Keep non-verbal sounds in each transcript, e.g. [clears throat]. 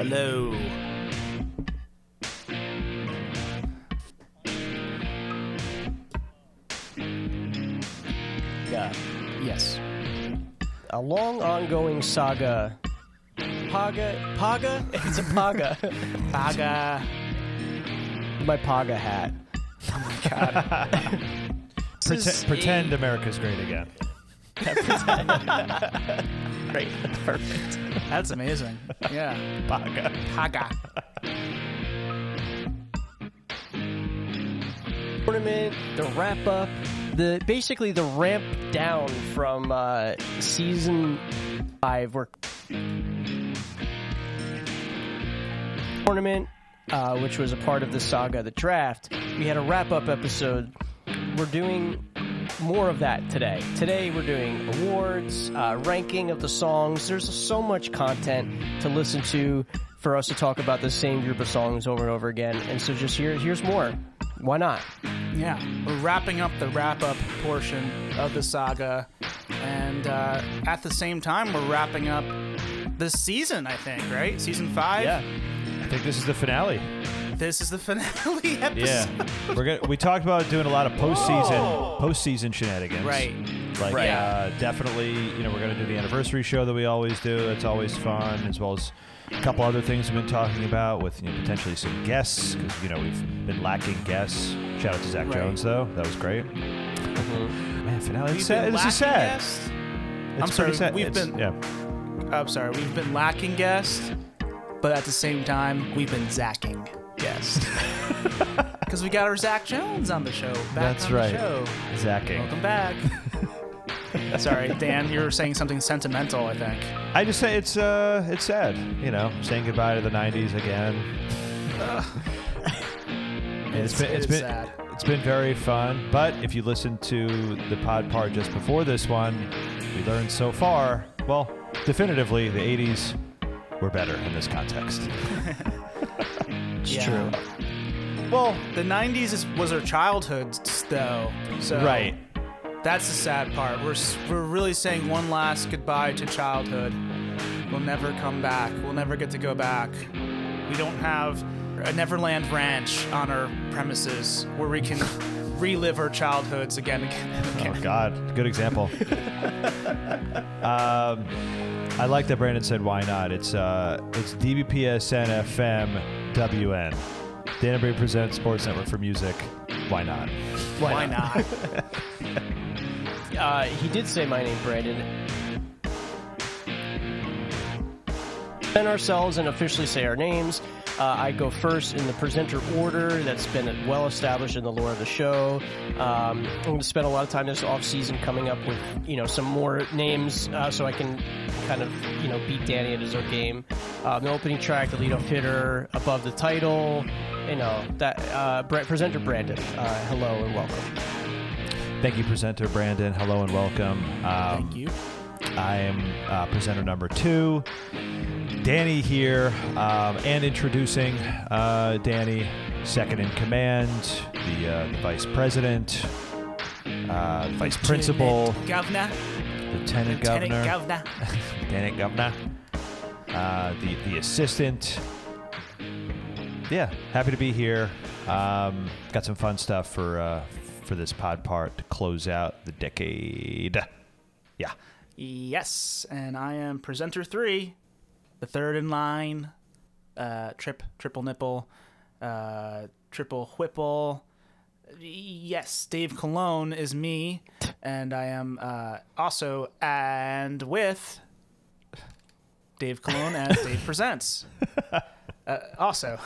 Hello. Yeah. Yes. A long ongoing saga. Paga. Paga? [laughs] It's a Paga. Paga. My Paga hat. Oh [laughs] this is Pretend, pretend a- America's great again. [laughs] Great. Perfect. That's amazing. Yeah. [laughs] Paga. Paga. Tournament, the wrap up, the basically the ramp down from uh, season five where tournament, uh, which was a part of the saga, the draft. We had a wrap up episode. We're doing more of that today. Today we're doing awards, uh, ranking of the songs. There's so much content to listen to for us to talk about the same group of songs over and over again. And so just here, here's more. Why not? Yeah. We're wrapping up the wrap up portion of the saga. And uh, at the same time, we're wrapping up the season, I think, right? Season five? Yeah, I think this is the finale. This is the finale episode. Yeah, we're gonna. We talked about doing a lot of postseason postseason shenanigans. Right. Like Right. uh, definitely, you know, we're gonna do the anniversary show that we always do. That's always fun, as well as a couple other things we've been talking about with you know, potentially some guests because you know we've been lacking guests. Shout out to Zach Right. Jones though, that was great. Man, finale. We've It's sad. been This is lacking sad. guests. It's I'm sorry, pretty sad. we've It's- been- yeah. I'm sorry, we've been lacking guests, but at the same time, we've been zacking guests. [laughs] Because we got our Zach Jones on the show. Back That's on right. The show. Zacking. Welcome back. [laughs] sorry, Dan, you were saying something sentimental, I think. I just say it's uh it's sad, you know, saying goodbye to the '90s again. And it's been it it's been sad. it's been very fun. But if you listen to the pod part just before this one, we learned so far, well, definitively the '80s were better in this context. [laughs] It's Yeah. true. Well, the 90s is, was our childhood, though. So Right. That's the sad part. We're, we're really saying one last goodbye to childhood. We'll never come back. We'll never get to go back. We don't have a Neverland Ranch on our premises where we can relive our childhoods again and again. and Oh. God, good example. [laughs] um, I like that Brandon said, "Why not?" It's uh, it's DBPSN FM WN. Danbury presents Sports Network for Music. Why not? Why not? [laughs] Uh, he did say my name, Brandon. Present ourselves and officially say our names. Uh, I go first in the presenter order that's been well established in the lore of the show. Um, I'm going to spend a lot of time this off season coming up with you know some more names uh, so I can kind of you know beat Danny at his own game. Um, the opening track, the lead-off hitter, above the title, you know that uh, presenter Brandon. Uh, hello and welcome. Thank you, presenter Brandon. Hello and welcome. Um, Thank you. I am uh, presenter number two. Danny here, um, and introducing uh, Danny, second in command, the, uh, the vice president, uh, vice principal, Lieutenant Governor. lieutenant governor, Governor. [laughs] lieutenant governor, uh, the the assistant. Yeah, happy to be here. Um, got some fun stuff for uh, for this pod part to close out the decade. Yeah. Yes, and I am presenter three, the third in line. Uh, trip, triple nipple, uh, triple whipple. Yes, Dave Cologne is me, and I am uh, also and with Dave Cologne as [laughs] Dave presents. Uh, also,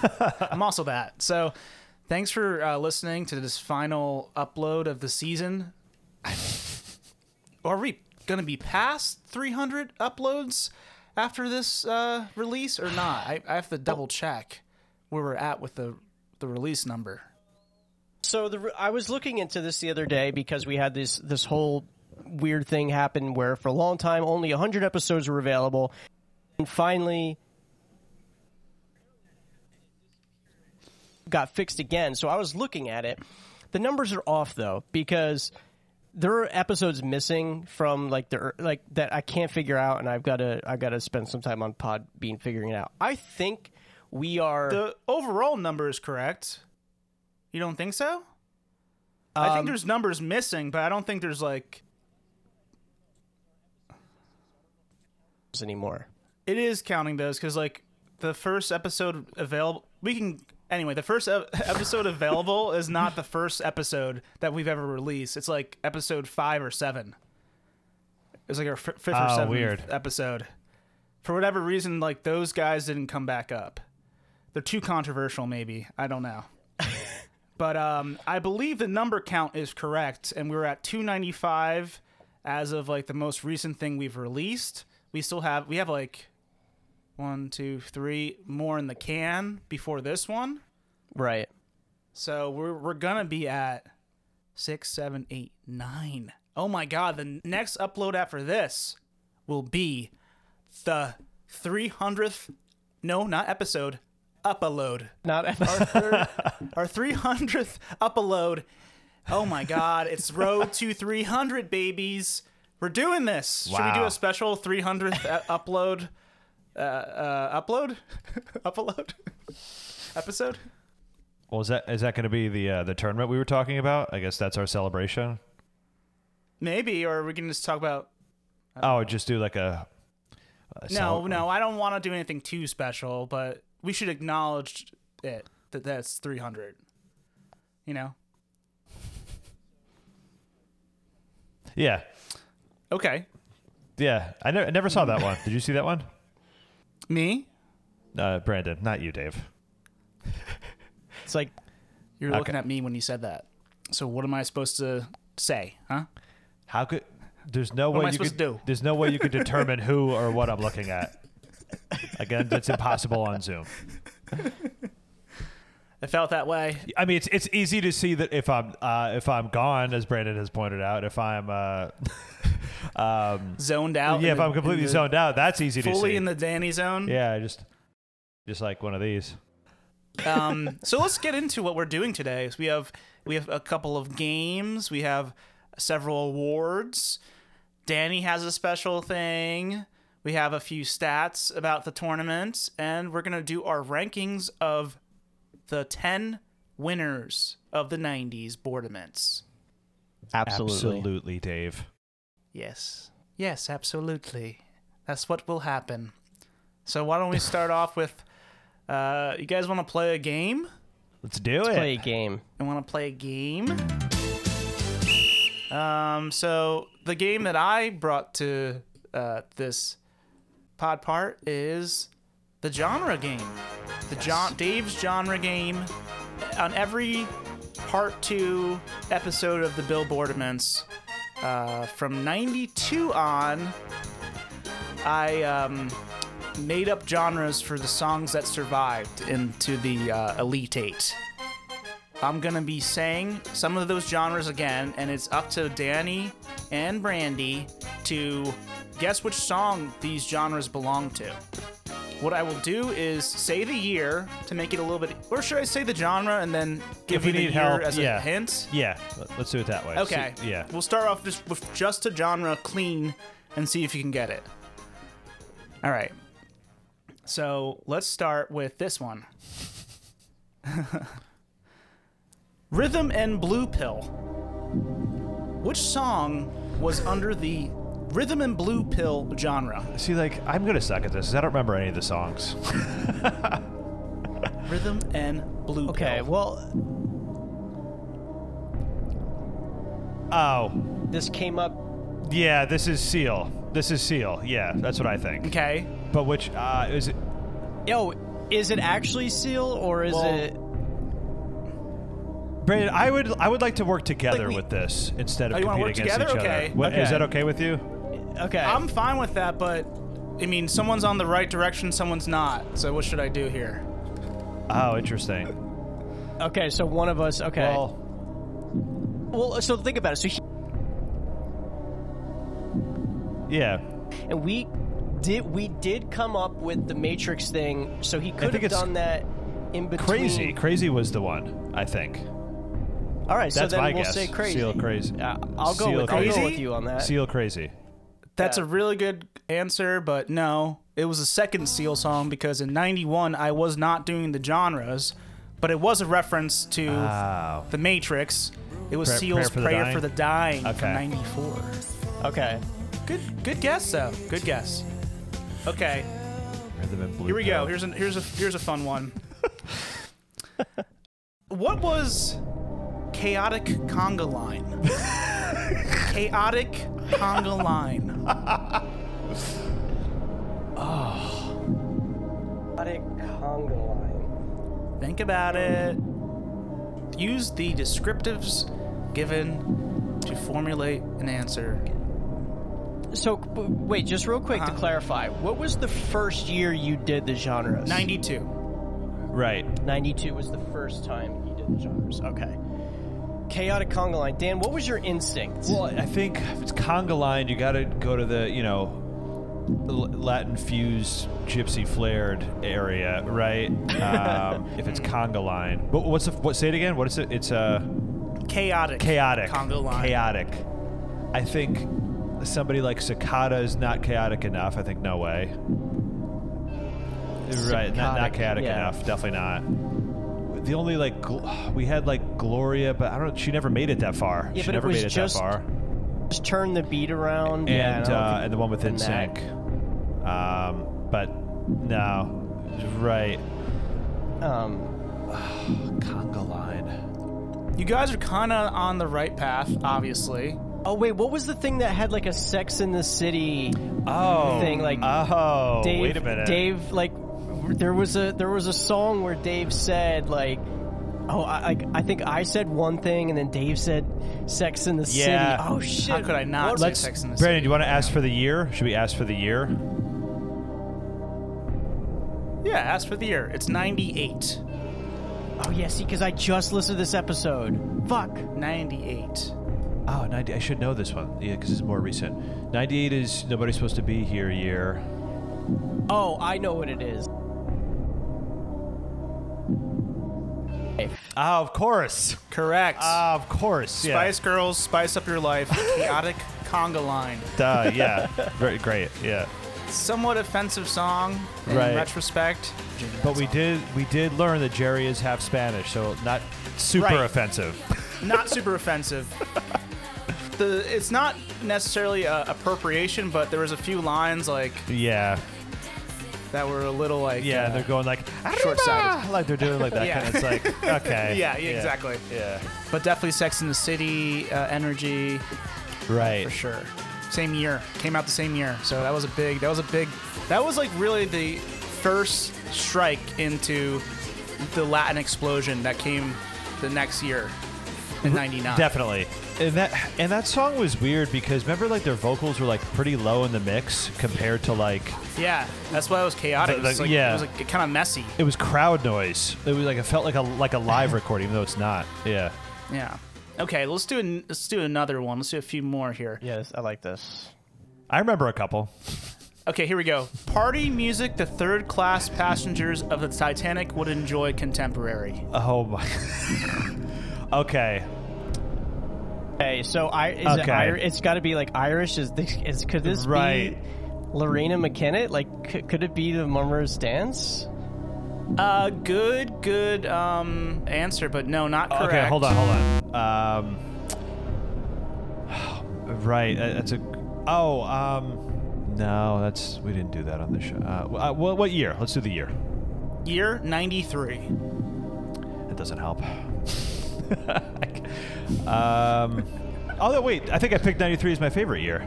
[laughs] I'm also that. So, thanks for uh, listening to this final upload of the season. [laughs] Are we going to be past 300 uploads after this uh, release or not? I, I have to double check where we're at with the the release number. So the I was looking into this the other day because we had this this whole weird thing happen where for a long time only 100 episodes were available and finally got fixed again. So I was looking at it. The numbers are off though because there are episodes missing from like the like that I can't figure out, and I've got to I've got to spend some time on Podbean figuring it out. I think we are. The overall number is correct. You don't think so? I think Um, there's numbers missing, but I don't think there's like anymore. it is counting those because like the first episode available. We can anyway. The first [laughs] episode available is not the first episode that we've ever released. It's like episode five or seven. It's like our f- fifth or Oh, seventh weird. episode. For whatever reason, like those guys didn't come back up. They're too controversial, maybe. I don't know. [laughs] but um, I believe the number count is correct, and we were at 295 as of like the most recent thing we've released. We still have we have like one, two, three more in the can before this one. Right. So we're we're gonna be at six, seven, eight, nine. Oh my god, the next upload after this will be the 300th no, not episode, upload. Not episode. [laughs] Our 300th upload. Oh my god, it's road to 300 babies. We're doing this. Should we do a special 300th uh, upload uh, uh upload? [laughs] upload episode? Well, is that is that going to be the uh, the tournament we were talking about? I guess that's our celebration. Maybe or we can just talk about Oh, just do like a. a No, no, I don't want to do anything too special, but we should acknowledge it that that's 300. You know? Yeah, Okay. yeah. I, ne- I never saw that one. Did you see that one? Me? Uh, Brandon, not you, Dave. [laughs] it's like You're Okay. looking at me when you said that. So what am I supposed to say, huh? How could? There's no What am way I you supposed could. to do? There's no way you could determine who or what I'm looking at. [laughs] Again, that's impossible on Zoom. Felt that way. I mean, it's it's easy to see that if I'm uh, if I'm gone, as Brandon has pointed out, if I'm uh, [laughs] um, Zoned out. yeah, if the- I'm completely zoned out, that's easy to see. Fully in the Danny zone. yeah, just just like one of these. um, so let's get into what we're doing today. So we have we have a couple of games. We have several awards. Danny has a special thing. We have a few stats about the tournament, and we're gonna do our rankings of the ten winners of the '90s boardaments. absolutely. Absolutely, Dave. Yes, yes, absolutely. That's what will happen. So why don't we start off with? Uh, you guys want to play a game? Let's do it. Play a game. I want to play a game. Um, so the game that I brought to uh, this pod part is the genre game. The John Dave's genre game. On every part two episode of the Billboard-aments, uh, from '92 on, I um, made up genres for the songs that survived into the uh, Elite Eight. I'm gonna be saying some of those genres again, and it's up to Danny and Brandy to guess which song these genres belong to. What I will do is say the year to make it a little bit, or should I say the genre and then give If you the need year help, as a yeah. hint? Yeah, let- let's do it that way. Okay. So- yeah. We'll start off just with just a genre clean and see if you can get it. All right. So let's start with this one. [laughs] Rhythm and Blue Pill. Which song was under the Rhythm and Blue Pill genre? See, like, I'm gonna suck at this 'cause I don't remember any of the songs. [laughs] Rhythm and Blue Okay, Pill. well, Oh, this came up. yeah. This is Seal. This is Seal. Yeah, that's what I think. Okay. But which uh, is it? Yo, is it actually Seal or is Well, it? Brandon, I would I would like to work together Like we- with this instead of Oh, you wanna competing work against together? each Okay. other. What, Is Okay. that okay with you? Okay. I'm fine with that, but I mean, someone's on the right direction, someone's not. So what should I do here? Oh, interesting. okay, so one of us. Okay. Well, well, so think about it. So, he, yeah. and we did we did come up with the Matrix thing. So he could think have it's done that in between. Crazy. Crazy was the one. I think. All right, so That's then my we'll guess. say crazy. Seal crazy. Uh, I'll go Seal with I'll go crazy? with you on that. Seal crazy. That's Yeah. a really good answer, but no. It was a second Seal song because in 91 I was not doing the genres, but it was a reference to Wow. The Matrix. It was Prayer- Seal's Prayer Prayer, for the Dying? for the Dying from Okay. 94. Okay. Good good guess though. Good guess. Okay, here we go. Here's a here's a here's a fun one. [laughs] what was chaotic conga line? chaotic conga line. Chaotic conga line. Think about it. Use the descriptives given to formulate an answer. So b- wait, just real quick to Uh-huh. clarify, what was the first year you did the genres? 92. Right. 92 was the first time you did the genres. Okay. Chaotic conga line. Dan, what was your instinct? Well, I think if it's conga line, you got to go to the you know Latin fused gypsy flared area, right? Um, [laughs] if it's conga line, but what's the what? Say it again. What is it? It's a Chaotic. chaotic. Conga line. Chaotic. I think somebody like Cicada is not chaotic enough. I think no way. Right, not, not chaotic yeah. enough. Definitely not. The only like gl- we had like Gloria, but I don't. She never made it that far. Yeah, she but it never was made it just that far. Just turn the beat around. and I don't uh, and the one with done. NSYNC. Um, but no, right. Um, Conga line. You guys are kind of on the right path, obviously. oh wait, what was the thing that had like a Sex in the City Oh, thing? Like oh, Dave, wait a minute. Dave, like there was a there was a song where Dave said like, oh, I I, I think I said one thing and then Dave said Sex in the Yeah. City. Oh shit! How could I not What- say Let's, Sex in the city? Brandon, City? do you want to ask for the year? Should we ask for the year? Yeah, ask for the year. It's 98. Oh yeah, see, because I just listened to this episode. Fuck. 98. Oh, 90, I should know this one. Yeah, because it's more recent. 98 is Nobody's Supposed to Be Here year. Oh, I know what it is. Oh, of course. Correct. Ah, of course. Yeah. Spice Girls, Spice Up Your Life, Chaotic [laughs] Conga Line. Duh, yeah. Very great. Yeah. Somewhat offensive song in Right. retrospect. But we did we did learn that Geri is half Spanish, so not super Right. offensive. [laughs] not super offensive. The it's not necessarily uh, appropriation, but there was a few lines like yeah. That were a little like Yeah, uh, they're going like short-sighted. Like they're doing like that [laughs] Yeah. kind of. It's like [laughs] okay, Yeah, yeah, exactly. yeah, but definitely Sex in the City uh, energy right. for sure. Same year, came out the same year, so that was a big. That was a big. That was like really the first strike into the Latin explosion that came the next year in '99. Definitely. And that and that song was weird because remember like their vocals were like pretty low in the mix compared to like Yeah, that's why it was chaotic. The- it was like, yeah. it was like kind of messy. it was crowd noise. It was like it felt like a like a live [laughs] recording, even though it's not. Yeah. Yeah. Okay, let's do an, let's do another one. Let's do a few more here. Yes, I like this. I remember a couple. Okay, here we go. Party music the third class passengers of the Titanic would enjoy contemporary. Oh my. [laughs] okay. Hey, so I is it Okay. Ir- it's got to be like Irish. Is this is could this Right. be Loreena McKennitt? Like, could, could it be the Mummers Dance? Uh, good, good um answer, but no, not correct. Okay, hold on, hold on. Um. [sighs] Right, uh, that's a. Oh, um. No, that's we didn't do that on the show. Uh, uh, what, what year? Let's do the year. Year '93. That doesn't help. [laughs] um. [laughs] Oh no, wait. I think I picked '93 as my favorite year.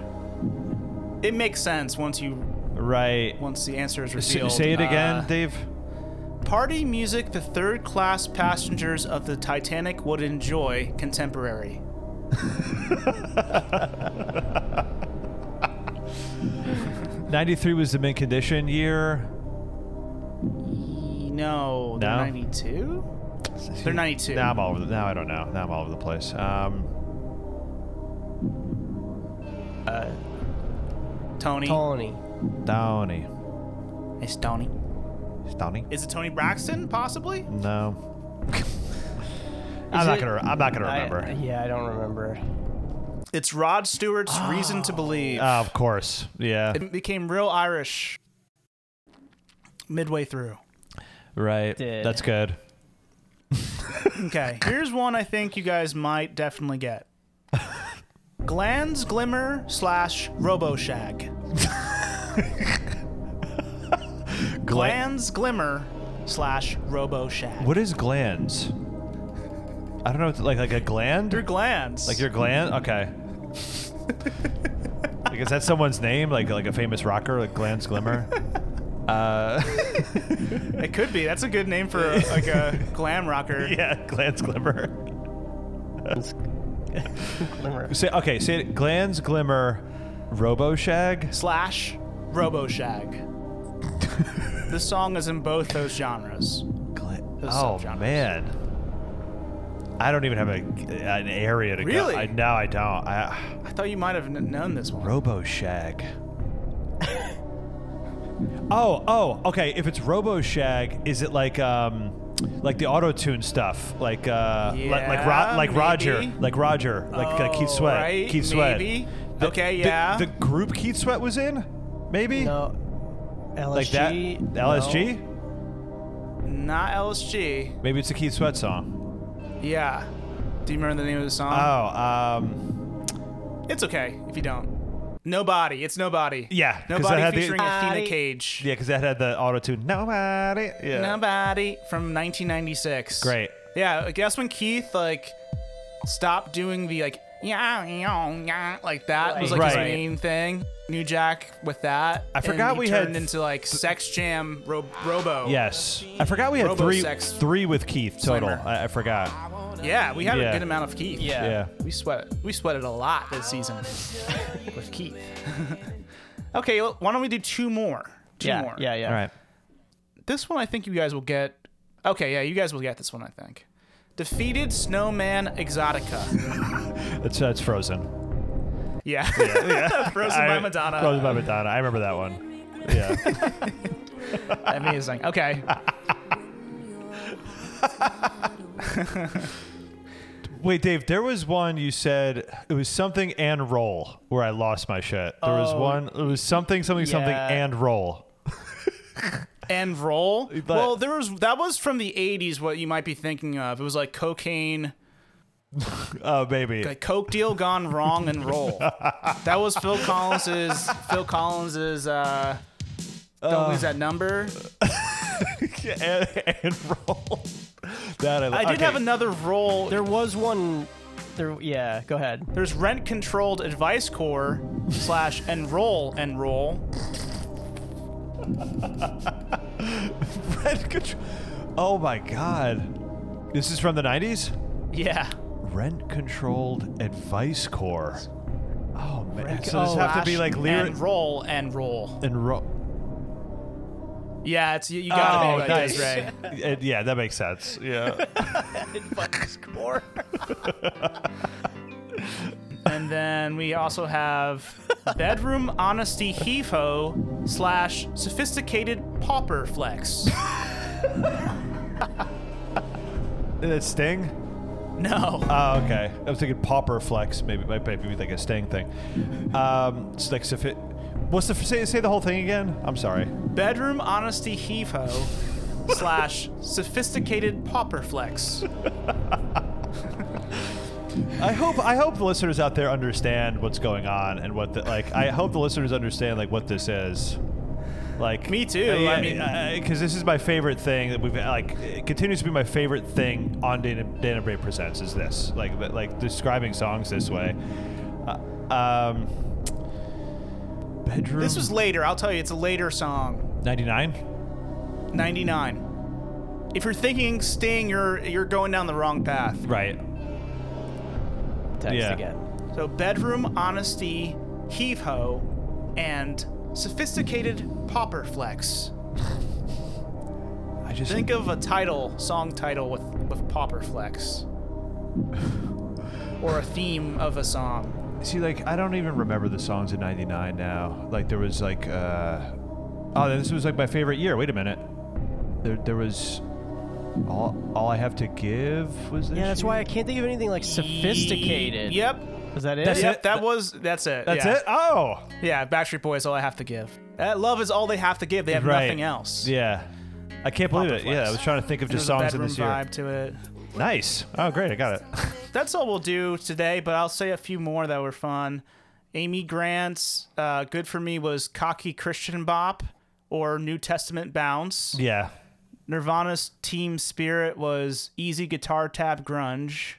It makes sense once you Right. once the answer is S- revealed. say it again, Uh, Dave. Party music the third class passengers of the Titanic would enjoy contemporary. [laughs] '93 was the mint condition year. No, No? 92. They're 92. Now I'm all over. The, now I don't know. Now I'm all over the place. Um. Uh, Tony. Tony. Downey. It's Tony. Downey. Is it Toni Braxton? Possibly. No. [laughs] I'm not it- gonna. I'm not gonna I- remember. yeah, I don't remember. It's Rod Stewart's [gasps] Reason to Believe. Oh, of course. Yeah. it became real Irish midway through. right. Did. That's good. [laughs] Okay, here's one I think you guys might definitely get. Glands Glimmer slash RoboShag. [laughs] Glands Glimmer slash RoboShag. What is glands? I don't know. Like like a gland? Your glands. Like your gland? Okay. [laughs] like is that someone's name? Like like a famous rocker, like Glands Glimmer? Uh, [laughs] It could be. That's a good name for like a glam rocker. [laughs] yeah, Glands Glimmer. Glimmer. Say okay. Say it. Glands Glimmer, Robo Shag. Slash Robo Shag. [laughs] this song is in both those genres. Gla- Those oh subgenres. man. I don't even have a, an area to Really? go. I, no, I don't. I, I thought you might have known this one. RoboShag. Oh, oh, okay. If it's Robo Shag, is it like um like the auto tune stuff? Like uh like like, Ro- Yeah, like Roger, like Roger, like uh, Keith Oh, Sweat. right, Keith Sweat. maybe. The- Okay, yeah. The, group Keith Sweat was in? Maybe? No. LSG. Like that? no. LSG? Not LSG. Maybe it's a Keith Sweat song. Yeah. Do you remember the name of the song? Oh, um it's okay if you don't. Nobody. It's Nobody. yeah, 'cause that Nobody had the- featuring Athena Nobody. Cage. Yeah, because that had the auto tune. Nobody. Yeah. Nobody from 1996. Great. Yeah, I guess when Keith like stopped doing the like yeah yeah yeah like that was like his main thing. New Jack with that. I forgot and he we had turned into like Sex Jam Ro- Robo. Yes. I forgot we had Robo three sex three with Keith total. slammer. I, I forgot. Yeah, we had Yeah. a good amount of Keith. Yeah. Yeah. We sweat. We sweated a lot this season [laughs] with Keith. [laughs] okay, well, why don't we do two more? Two Yeah, more. yeah, yeah. All right. This one I think you guys will get. Okay, yeah, you guys will get this one. I think. Defeated Snowman Exotica. [laughs] It's uh, that's Frozen. Yeah. Frozen I- by Madonna. Frozen by Madonna. I remember that one. Yeah. Amazing. Okay. Wait, Dave. There was one you said it was something and roll where I lost my shit. There was Oh. one. It was something something something Yeah. and roll. [laughs] And roll. Well, there was that was from the '80s. What you might be thinking of. It was like cocaine, [laughs] Oh baby. like coke deal gone wrong, and roll. [laughs] that was Phil Collins's. Phil Collins's. Uh, don't lose that number. and, and roll. That I, I did okay. have another roll. There was one. There. Yeah. Go ahead. There's rent controlled advice core slash enroll enroll. [laughs] rent control. Oh my god. This is from the 90s? Yeah. Rent controlled advice core. Oh man. Rent- so does oh, have to be Slash like lyric enroll enroll. and ro- Yeah, it's you, you got Oh, it. right, nice. [laughs] Ray. It- yeah, that makes sense. Yeah. [laughs] Score. [laughs] And then we also have bedroom honesty heave ho slash sophisticated pauper flex. Is it Sting? No. Oh, okay. I was thinking Pauper Flex. Maybe might maybe like a Sting thing. Um, it's like sophi- What's the say? Say the whole thing again. I'm sorry. bedroom honesty heave ho slash sophisticated pauper flex. [laughs] I hope I hope the listeners out there understand what's going on and what the like. I hope the listeners understand like what this is. Like Me too, I mean- because this is my favorite thing that we've like. It continues to be my favorite thing on Dana, Dana Bray presents is this like like describing songs this way. Uh, um, bedroom. This was later. I'll tell you, it's a later song. ninety nine. 99. If you're thinking Sting, you're you're going down the wrong path. Right. Text Yeah. again. So bedroom honesty, heave ho, and sophisticated pauper flex. I just Think of a title, song title with with pauper flex, or a theme of a song. See, like, I don't even remember the songs in '99 now. Like, there was like, uh, oh, this was like my favorite year. Wait a minute, there, there was All, all I have to give was this. Yeah, that's year? why I can't think of anything like sophisticated. Yep. Is that it? That's yep. it? That was. That's it. That's yeah. it. Oh, Yeah. Backstreet Boys. All I have to give. Uh, love is all they have to give. They have right. nothing else. Yeah, I can't believe it. Papa Yeah, I was trying to think of And just there's a songs in this year. vibe to it. Nice. Oh, great. I got it. [laughs] That's all we'll do today. But I'll say a few more that were fun. Amy Grant's uh, "Good for Me" was "Cocky Christian Bop" or "New Testament Bounce." yeah. Nirvana's Teen Spirit was "Easy Guitar Tap Grunge."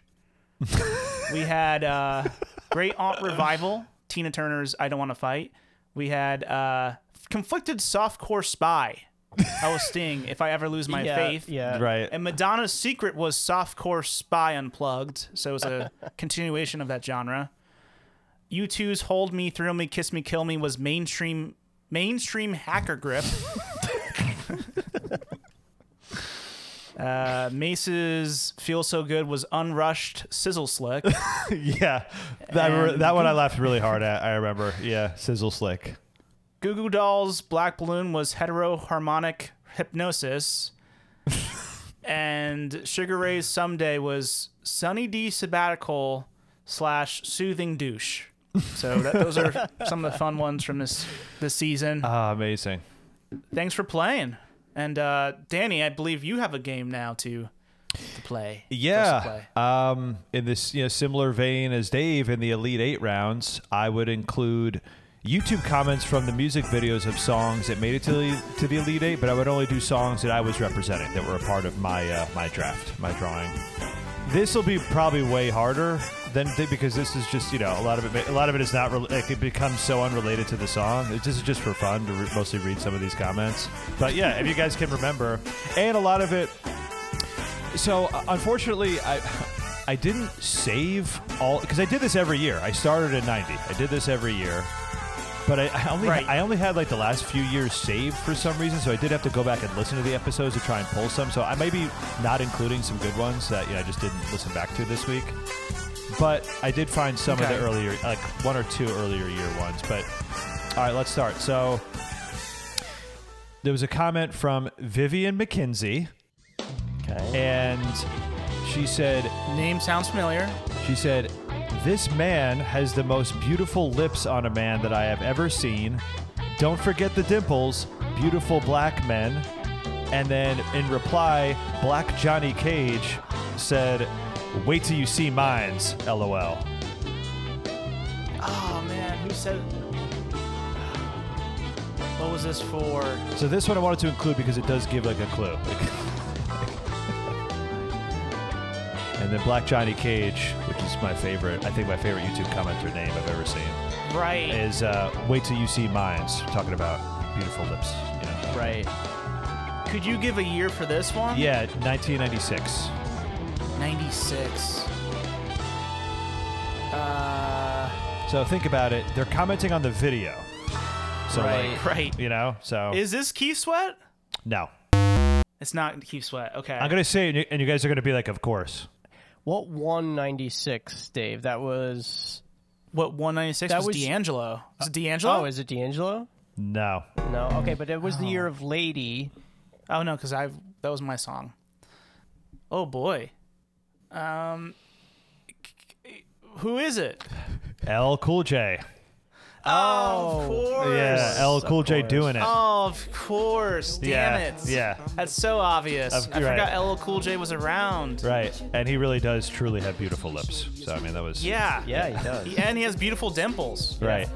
[laughs] we had uh, Great Aunt Revival, Tina Turner's "I Don't Want to Fight." We had uh, Conflicted Softcore Spy. I was Sting. If I ever lose my yeah, faith. Yeah. Right. And Madonna's Secret was Softcore Spy Unplugged, so it was a [laughs] continuation of that genre. U2's Hold Me, Thrill Me, Kiss Me, Kill Me was mainstream mainstream hacker grip. [laughs] uh, Mase's Feel So Good was unrushed sizzle slick. [laughs] yeah. That, And that one I laughed really hard at. I remember. Yeah. Sizzle slick. Goo Goo Dolls Black Balloon was heteroharmonic hypnosis. [laughs] and Sugar Ray's Someday was Sunny D sabbatical slash soothing douche. So that, those are [laughs] some of the fun ones from this this season. Ah, amazing. Thanks for playing. And uh, Danny, I believe you have a game now to to play. us to Yeah. play. Um, in this you know similar vein as Dave in the Elite Eight rounds, I would include YouTube comments from the music videos of songs that made it to the to the Elite Eight, but I would only do songs that I was representing that were a part of my uh, my draft, my drawing. This will be probably way harder than th- because this is just you know a lot of it. A lot of it is not. Re- like it becomes so unrelated to the song. It's just just for fun to re- mostly read some of these comments. But yeah, if you guys can remember, and a lot of it so uh, unfortunately, I I didn't save all because I did this every year. I started in '90. I did this every year, but I, I only Right. I only had like the last few years saved for some reason. So I did have to go back and listen to the episodes to try and pull some. So I may be not including some good ones that you know I just didn't listen back to this week. But I did find some of the earlier, like one or two earlier year ones. But all right, let's start. So there was a comment from Vivian McKinsey Okay. and she said Name sounds familiar. she said this man has the most beautiful lips on a man that i have ever seen don't forget the dimples beautiful black men and then in reply black johnny cage said wait till you see mines lol Oh ah, man, who said? What was this for? so this one i wanted to include because it does give like a clue [laughs] and then black johnny cage which is my favorite i think my favorite youtube commenter name i've ever seen Right. is uh, wait till you see mines talking about beautiful lips you know Right. Could you give a year for this one? yeah 1996 96. Uh, so think about it they're commenting on the video so Right. like right. you know so Is this Keith Sweat? no It's not Keith Sweat. Okay. i'm gonna say it and you- and you guys are gonna be like of course What 196, Dave? That was. what 196 That was, was- D'Angelo. Is it D'Angelo? Oh, is it D'Angelo? no No. Okay, but it was the year of Lady. Oh no, because I that was my song. Oh boy. Um, who is it? l cool j Oh, of course. yeah l cool j doing it Oh, of course. Damn yeah it. yeah That's so obvious. Of- I right. forgot LL Cool J was around. right and he really does truly have beautiful lips so i mean that was Yeah. Yeah, he does. He- and he has beautiful dimples. right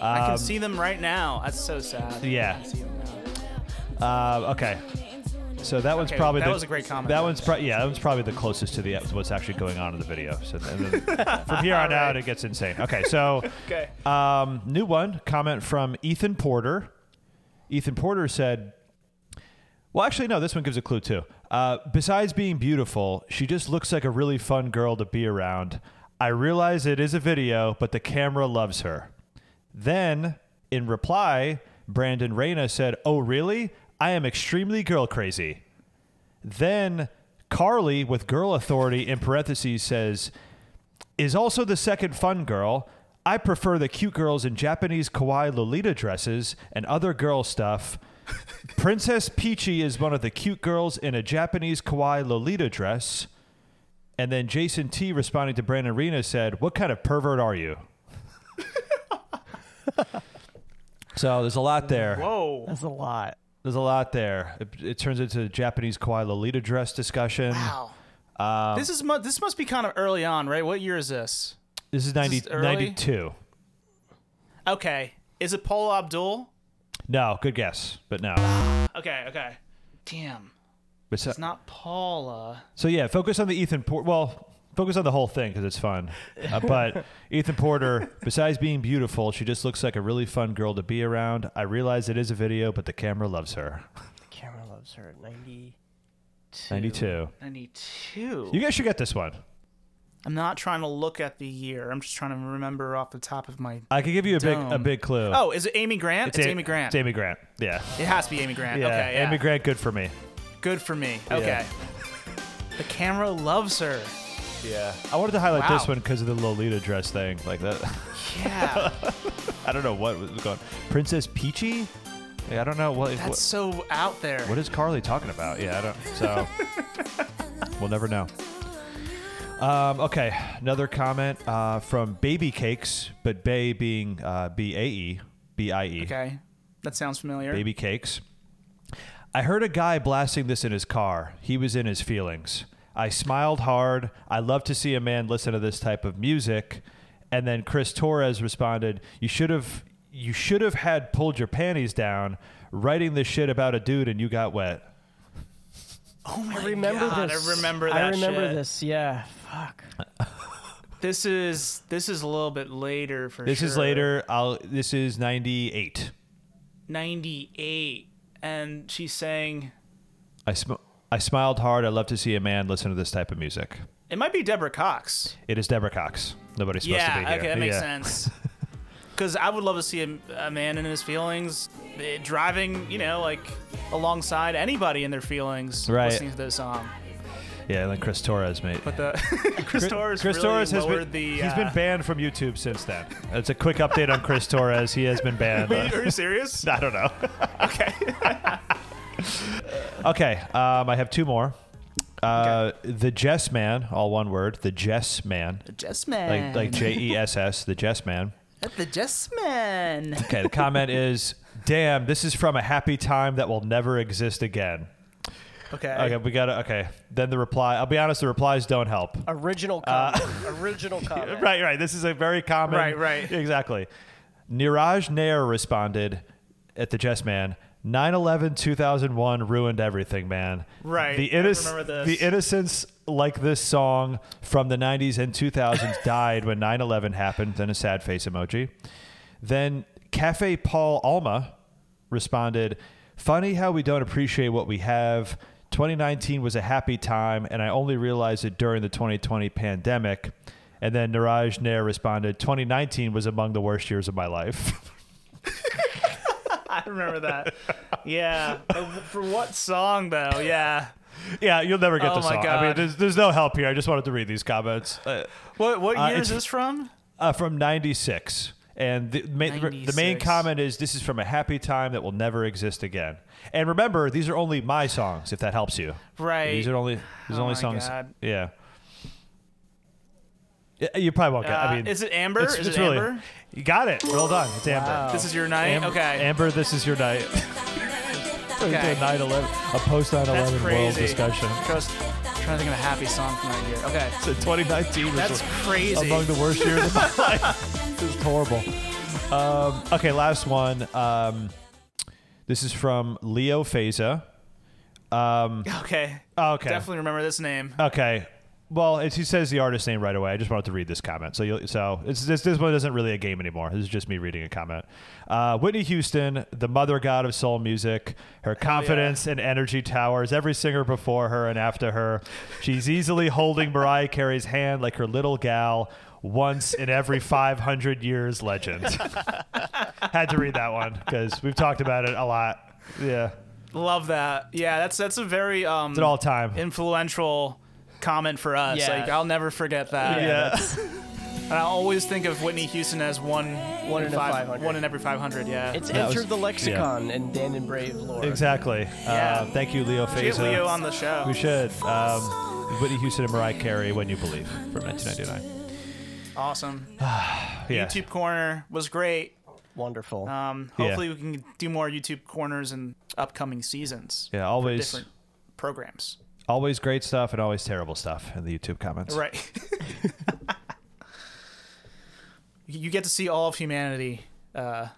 I can Um, see them right now. That's so sad. yeah I can see them now. Uh, okay. So that one's Okay, probably that the, was a great comment. That one's pro- yeah, that one's probably the closest to the what's actually going on in the video. So and then [laughs] from here on out, it gets insane. Okay, so [laughs] Okay. um, new one comment from Ethan Porter. Ethan Porter said, "Well, actually, no. This one gives a clue too. Uh, besides being beautiful, she just looks like a really fun girl to be around. I realize it is a video, but the camera loves her." Then, in reply, Brandon Reyna said, Oh, really? I am extremely girl crazy. Then, Carly, with Girl Authority in parentheses, says, Is also the second fun girl. I prefer the cute girls in Japanese kawaii Lolita dresses and other girl stuff. [laughs] Princess Peachy is one of the cute girls in a Japanese kawaii Lolita dress. And then Jason T responding to Brandon Rena said, What kind of pervert are you? [laughs] so there's a lot there. Whoa. That's a lot. There's a lot there. It, it turns into a Japanese kawaii Lolita dress discussion. Wow. Um, this is mu- this must be kind of early on, right? What year is this? this is 90, this early? 92. Okay. Is it Paula Abdul? No, good guess, but no. Okay, okay. Damn. But so, It's not Paula. so yeah, focus on the Ethan Porter. Well, focus on the whole thing because it's fun. Uh, but [laughs] Ethan Porter, besides being beautiful, she just looks like a really fun girl to be around. I realize it is a video, but the camera loves her. The camera loves her at 92. 92. 92. You guys should get this one. I'm not trying to look at the year. I'm just trying to remember off the top of my. I could give you a big a big clue. Oh, is it Amy Grant? It's, A- Amy Grant. It's Amy Grant. Yeah. It has to be Amy Grant. Yeah. okay, yeah. Amy Grant, good for me. Good for me. Okay. [laughs] the camera loves her. Yeah. I wanted to highlight this one because of the Lolita dress thing. Like that. Yeah. [laughs] I don't know what was going. Princess Peachy. Yeah, I don't know what. That's what so out there. What is Carly talking about? Yeah, I don't. So [laughs] we'll never know. Um, okay, another comment uh, from Baby Cakes, but Bay being uh, B A E B I E. Okay. That sounds familiar. Baby Cakes. I heard a guy blasting this in his car. He was in his feelings. I smiled hard. I love to see a man listen to this type of music. And then Chris Torres responded, "You should have you should have had pulled your panties down writing this shit about a dude and you got wet." Oh my I remember God, this. I remember that I remember shit. this. Yeah. Fuck. [laughs] This is this is a little bit later for This sure. is later. I'll this is 98. 98 and she's saying I sm- I smiled hard. I love to see a man listen to this type of music. it might be Deborah Cox. It is Deborah Cox. Nobody's supposed to be Yeah, here. okay, that makes Yeah. sense. [laughs] Because I would love to see a, a man in his feelings eh, driving, you know, like alongside anybody in their feelings Right. listening to this song. Yeah, and then Chris Torres, mate. But the [laughs] [laughs] Chris Torres Chris really Torres has lowered been the. he's uh, been banned from YouTube since then. It's a quick update on Chris Torres. He has been banned. Wait, are you serious? I don't know. okay. [laughs] okay, um, I have two more. Uh, The Jess Man, all one word. The Jess Man, The Jess Man. like J E S S. The Jess Man. The Jess Man. Okay, the comment [laughs] is, "Damn, this is from a happy time that will never exist again." Okay. Okay, we got to Okay, then the reply. I'll be honest, the replies don't help. Original comment. [laughs] Original comment. Uh, Right, right. This is a very common. Right, right. Exactly. Niraj Nair responded at the Jess Man. 9/11 2001 ruined everything, man. Right, The I remember this. the innocence like this song from the 90s and 2000s [laughs] died when 9/11 happened. Then a sad face emoji. Then Cafe Paul Alma responded, "Funny how we don't appreciate what we have. 2019 was a happy time, and I only realized it during the 2020 pandemic." And then Niraj Nair responded, "2019 was among the worst years of my life." [laughs] [laughs] I remember that. Yeah. Uh, For what song though? Yeah. yeah, you'll never get Oh the my song. I mean, God. there's, there's no help here. I just wanted to read these comments. Uh, What what Uh, year is this from? uh, from 96. And the, ma- the main comment is this is from a happy time that will never exist again. And remember, these are only my songs, if that helps you. Right. These are only these are Oh only songs. God. Yeah. Yeah, You probably won't get. Uh, I mean, is it Amber? it's- is it's it really- Amber? You got it. Well done. It's Amber. Wow. This is your night. Am- okay. Amber, this is your night. [laughs] Okay. 9/11, a post 9/11 That's world crazy. discussion. Just trying to think of a happy song from that year. Okay. So 2019 was That's the- crazy. among the worst years of my [laughs] life. This is horrible. Um, okay, last one. Um, this is from Leo Feza. Um, Okay. okay. Definitely remember this name. Okay. Well, it's, he says the artist name right away. I just wanted to read this comment. So, you'll, so it's, this this one isn't really a game anymore. This is just me reading a comment. Uh, Whitney Houston, the mother god of soul music, her confidence and energy towers every singer before her and after her. She's easily holding Mariah Carey's hand like her little gal. Once in every 500 years, legend. [laughs] Had to read that one because we've talked about it a lot. Yeah, Love that. Yeah, that's that's a very um it's an all time. influential comment for us. Yeah. Like I'll never forget that. Yeah. [laughs] And I always think of Whitney Houston as one, One in a five- 500. One in every 500. Yeah. It's That was- entered the lexicon and Dan and Brave lore. Exactly. Yeah. Uh, thank you, Leo We should get Leo on the show. We should. Um, Whitney Houston and Mariah Carey, When You Believe, from 1999. Awesome. [sighs] Yeah. YouTube corner was great. Wonderful. Um, Yeah. hopefully, we can do more YouTube corners in upcoming seasons. Yeah, for always, different programs. Always great stuff and always terrible stuff in the YouTube comments. Right. [laughs] you get to see all of humanity, uh,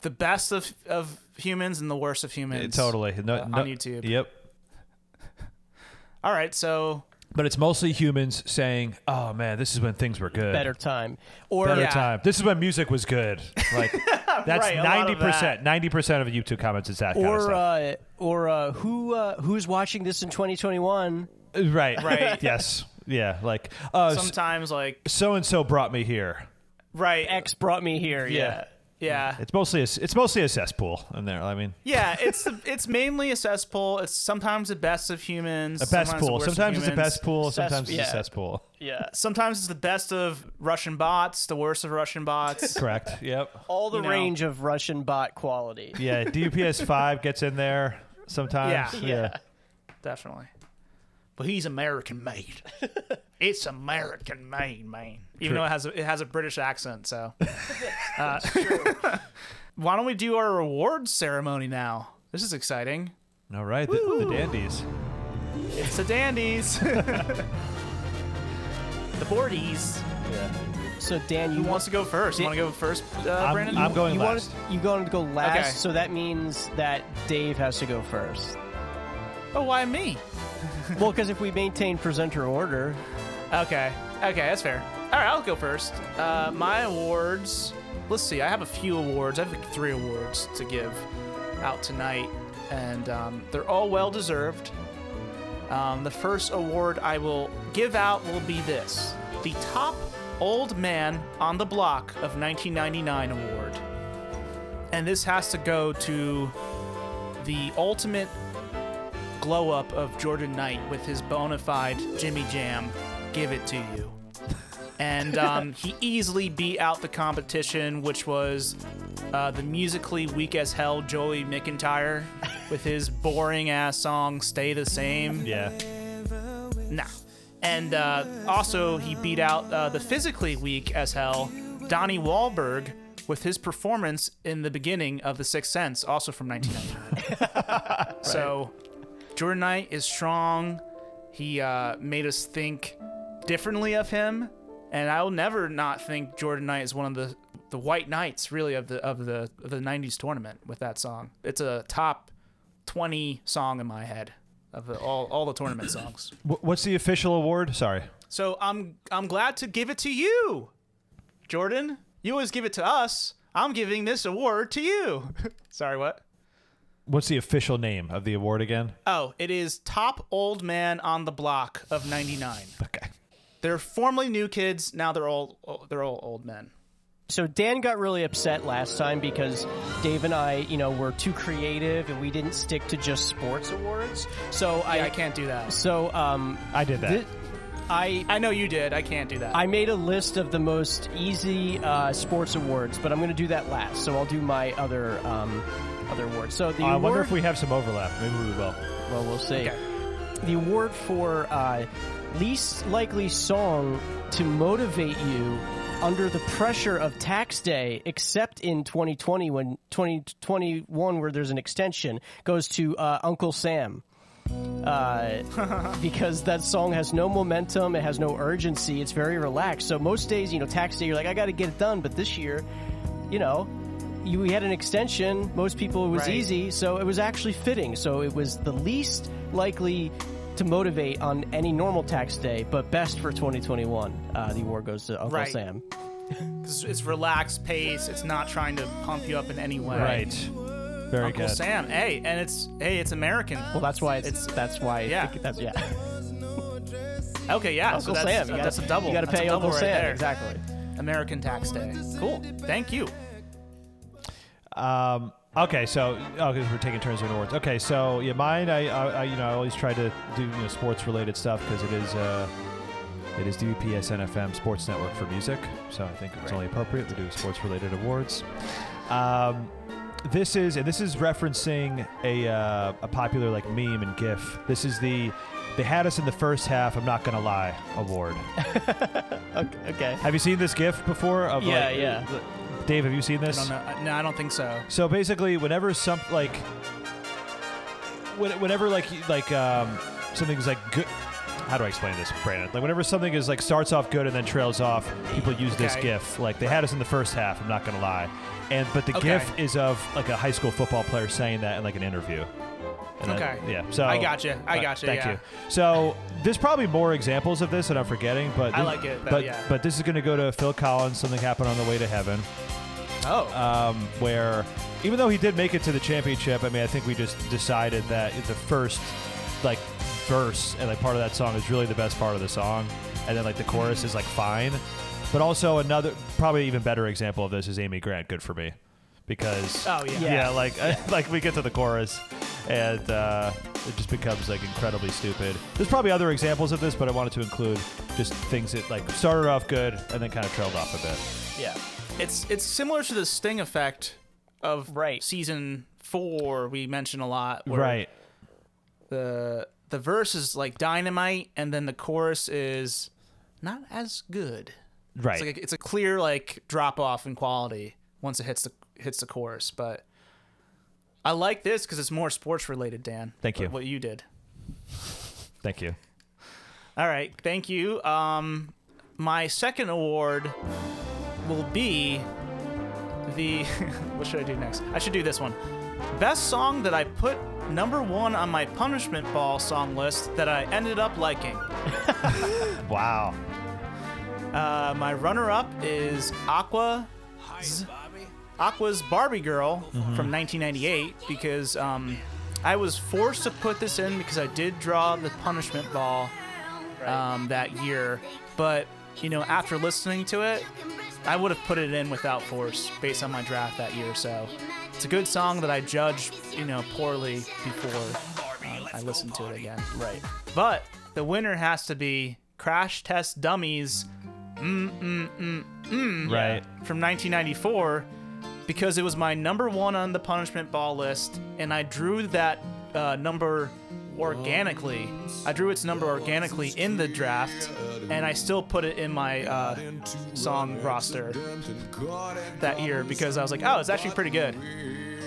the best of of humans and the worst of humans. Totally. No, uh, no- on YouTube. Yep. All right, so But it's mostly humans saying, "Oh man, this is when things were good. Better time. Or Better Yeah. time. This is when music was good." Like [laughs] [laughs] that's Right, ninety percent. Ninety percent of YouTube comments is that kind of or stuff. uh, or uh, who uh, who's watching this in 2021? right. Right. [laughs] yes. Yeah. Like, uh, sometimes like so and so brought me here. right, X brought me here. Yeah. Yeah, It's mostly a, it's mostly a cesspool in there. I mean, yeah. [laughs] It's it's mainly a cesspool. It's sometimes the best of humans. a best sometimes pool. worst Sometimes it's a humans. best pool. Cess- Sometimes it's yeah. a cesspool. Yeah. [laughs] Sometimes it's the best of Russian bots, the worst of Russian bots. [laughs] Correct. Yep. All the You know. range of Russian bot quality. Yeah. DBPS five gets in there sometimes. Yeah. Yeah. Definitely. But he's American made. it's American made, man. Even True. though it has a, it has a British accent, so. [laughs] Uh, [laughs] why don't we do our awards ceremony now? This is exciting. All right. The, the dandies. It's the dandies. [laughs] the boardies. Yeah. So Dan, you Who wants to go first? You want to go first, uh, I'm- Brandon? I'm going you last. Want, you going to go last, Okay. so that means that Dave has to go first. oh, why me? well, because if we maintain presenter order, Okay. Okay, that's fair. All right, I'll go first. Uh, my awards. Let's see. I have a few awards. I have like three awards to give out tonight, and um, they're all well deserved. Um, the first award I will give out will be this: the top old man on the block of 1999 award, and this has to go to the ultimate glow up of Jordan Knight with his bona fide Jimmy Jam, Give It To You. And um, he easily beat out the competition, which was uh, the musically weak as hell Joey McIntyre with his boring ass song Stay the Same. Yeah. Nah. And uh, also, he beat out uh, the physically weak as hell Donnie Wahlberg with his performance in the beginning of The Sixth Sense, also from 1999. [laughs] So, Jordan Knight is strong. He uh, made us think differently of him, and I will never not think Jordan Knight is one of the the white knights, really, of the of the of the '90s tournament with that song. It's a top 20 song in my head of the, all all the tournament [clears throat] songs. What's the official award? Sorry. So I'm I'm glad to give it to you, Jordan. You always give it to us. I'm giving this award to you. [laughs] Sorry, what? What's the official name of the award again? Oh, it is Top Old Man on the Block of '99. Okay. They're formerly new kids. Now they're all they're all old men. so Dan got really upset last time because Dave and I, you know, were too creative and we didn't stick to just sports awards. So I, I, I can't do that. So um, I did that. thi- I I know you did. I can't do that. I made a list of the most easy uh, sports awards, but I'm going to do that last. So I'll do my other um, other awards. So the I award, wonder if we have some overlap. Maybe we will. well, we'll see. Okay. The award for uh, least likely song to motivate you under the pressure of tax day, except in 2020 when 2021 where there's an extension, goes to uh, Uncle Sam. Uh, [laughs] because that song has no momentum, it has no urgency, it's very relaxed. So most days, you know, tax day, you're like, I got to get it done. But this year, you know, you, we had an extension. Most people it was Right. easy, so it was actually fitting. So it was the least likely to motivate on any normal tax day, but best for 2021. Uh, the award goes to Uncle Right. Sam. 'Cause it's relaxed pace. It's not trying to pump you up in any way. Right. Very Uncle good. Sam. Hey, and it's hey, it's American. Well, that's why it's, It's- that's why yeah. think that's yeah. [laughs] Okay, yeah. Uncle so that's, Sam, you gotta, a double. You got to pay double Uncle right Sam there. exactly. American Tax Day. Cool. Thank you. Um, okay, so oh, we're taking turns doing awards. Okay, so yeah, mine. I, I, I you know I always try to do you know sports related stuff because it is uh, It is WPSN FM Sports Network for music, so I think it's Right. only appropriate to do sports-related awards. Um, this is and this is referencing a uh, a popular like meme and GIF. This is the they had us in the first half. I'm not gonna lie award. [laughs] Okay. Have you seen this GIF before? Of Yeah, like, yeah. Dave, have you seen I this? don't know. No, I don't think so. So basically, whenever some like, when- whenever like like um, something's like good. How do I explain this, Brandon? Like whenever something is like starts off good and then trails off, people use this Okay. GIF. Like they had us in the first half. I'm not gonna lie, and but the Okay. GIF is of like a high school football player saying that in like an interview. And then- Okay. yeah. So I gotcha. I uh, gotcha, Thank yeah. you. So there's probably more examples of this that I'm forgetting, but I this- like it, though, But yeah. but this is gonna go to Phil Collins. Something happened on the way to heaven Oh. um, where even though he did make it to the championship, I mean, I think we just decided that the first like verse and like part of that song is really the best part of the song, and then like the chorus is like fine. But also another probably even better example of this is Amy Grant. Good for me, because Oh, yeah. yeah, Yeah. like [laughs] like we get to the chorus and uh, it just becomes like incredibly stupid. There's probably other examples of this, but I wanted to include just things that like started off good and then kind of trailed off a bit. Yeah. It's it's similar to the Sting effect of Right. season four we mentioned a lot. Where Right. The the verse is like dynamite, and then the chorus is not as good. Right. It's like a, it's a clear like drop off in quality once it hits the hits the chorus. But I like this because it's more sports related. Dan, Thank you. What, what you did. Thank you. All right, thank you. Um, my second award will be the. [laughs] what should I do next? I should do this one. Best song that I put number one on my punishment ball song list that I ended up liking. [laughs] Wow. Uh, my runner-up is Aqua. Aqua's Barbie Girl from 1998 because um, I was forced to put this in because I did draw the punishment ball um, that year. But you know, after listening to it, I would have put it in without force based on my draft that year. So it's a good song that I judged, you know, poorly before um, I listened to it again. Right. But the winner has to be Crash Test Dummies Right. from 1994 because it was my number one on the punishment ball list, and I drew that uh, number organically. I drew its number organically in the draft, and I still put it in my uh, song roster that year because I was like, oh, it's actually pretty good.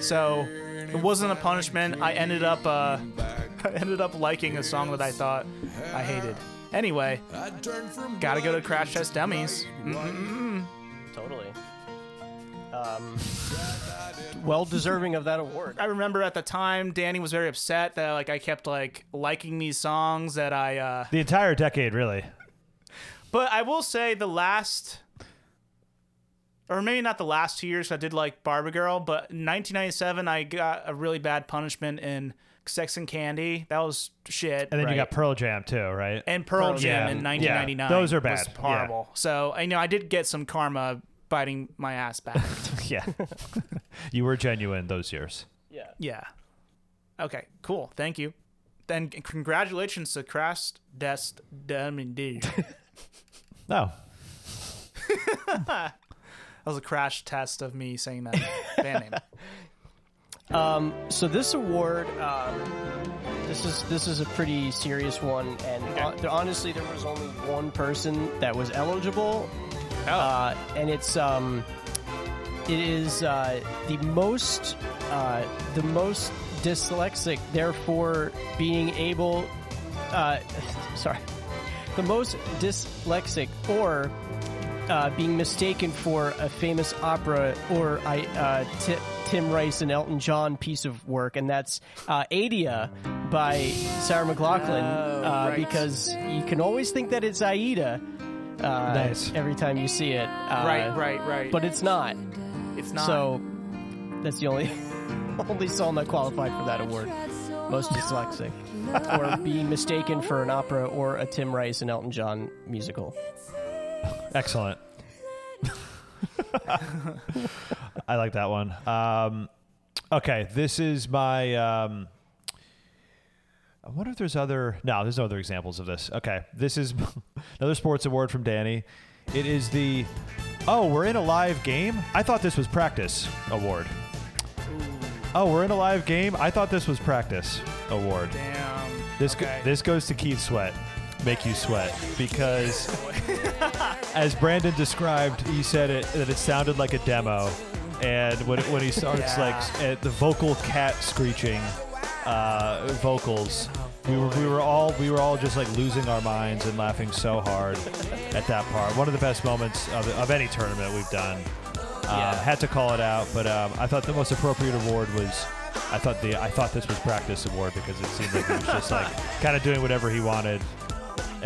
So it wasn't a punishment. I ended up uh, [laughs] I ended up liking a song that I thought I hated. Anyway, gotta go to Crash Test Dummies. Totally. Um, well deserving of that award. I remember at the time Danny was very upset that like I kept like liking these songs that I uh The entire decade, really. but I will say the last or maybe not the last two years I did like Barbie Girl, but in 1997 I got a really bad punishment in Sex and Candy. That was shit. And then you got Pearl Jam too, right? and Pearl, Pearl Jam Jam. in Yeah, 1999. those are was bad. Yeah. horrible. So I know I did get some karma biting my ass back. [laughs] yeah. you were genuine those years. Yeah. yeah. Okay, cool. Thank you. Then congratulations to Crash Dest Dummy [laughs] No. [laughs] That was a crash test of me saying that band name. Um, so this award, um, this is this is a pretty serious one, and hon- there- honestly, there was only one person that was eligible, uh, and it's um, it is uh, the most uh, the most dyslexic, therefore being able, uh, [laughs] sorry, the most dyslexic or uh, being mistaken for a famous opera or I, uh, Ti- Tim Rice and Elton John piece of work, and that's uh, Adia by Sarah McLachlan. Oh, uh, right. Because you can always think that it's Aida uh, Nice. every time you see it. Uh, right, right, right. But it's not. it's not. So that's the only [laughs] only song that qualified for that award. Most dyslexic, [laughs] or being mistaken for an opera or a Tim Rice and Elton John musical. Excellent. [laughs] I like that one. Um, okay, this is my. Um, I wonder if there's other. No, there's no other examples of this. Okay, this is [laughs] another sports award from Danny. It is the Oh, we're in a live game. I thought this was practice award. Oh, we're in a live game. I thought this was practice award. Damn. This go- this goes to Keith Sweat. Make you sweat because, [laughs] as Brandon described, he said it that it sounded like a demo, and when when he starts Yeah. like at the vocal cat screeching uh, vocals, we were we were all we were all just like losing our minds and laughing so hard at that part. One of the best moments of, of any tournament we've done. Um, Yeah. Had to call it out, but um, I thought the most appropriate award was. I thought the I thought this was practice award because it seemed like he was just like [laughs] kind of doing whatever he wanted,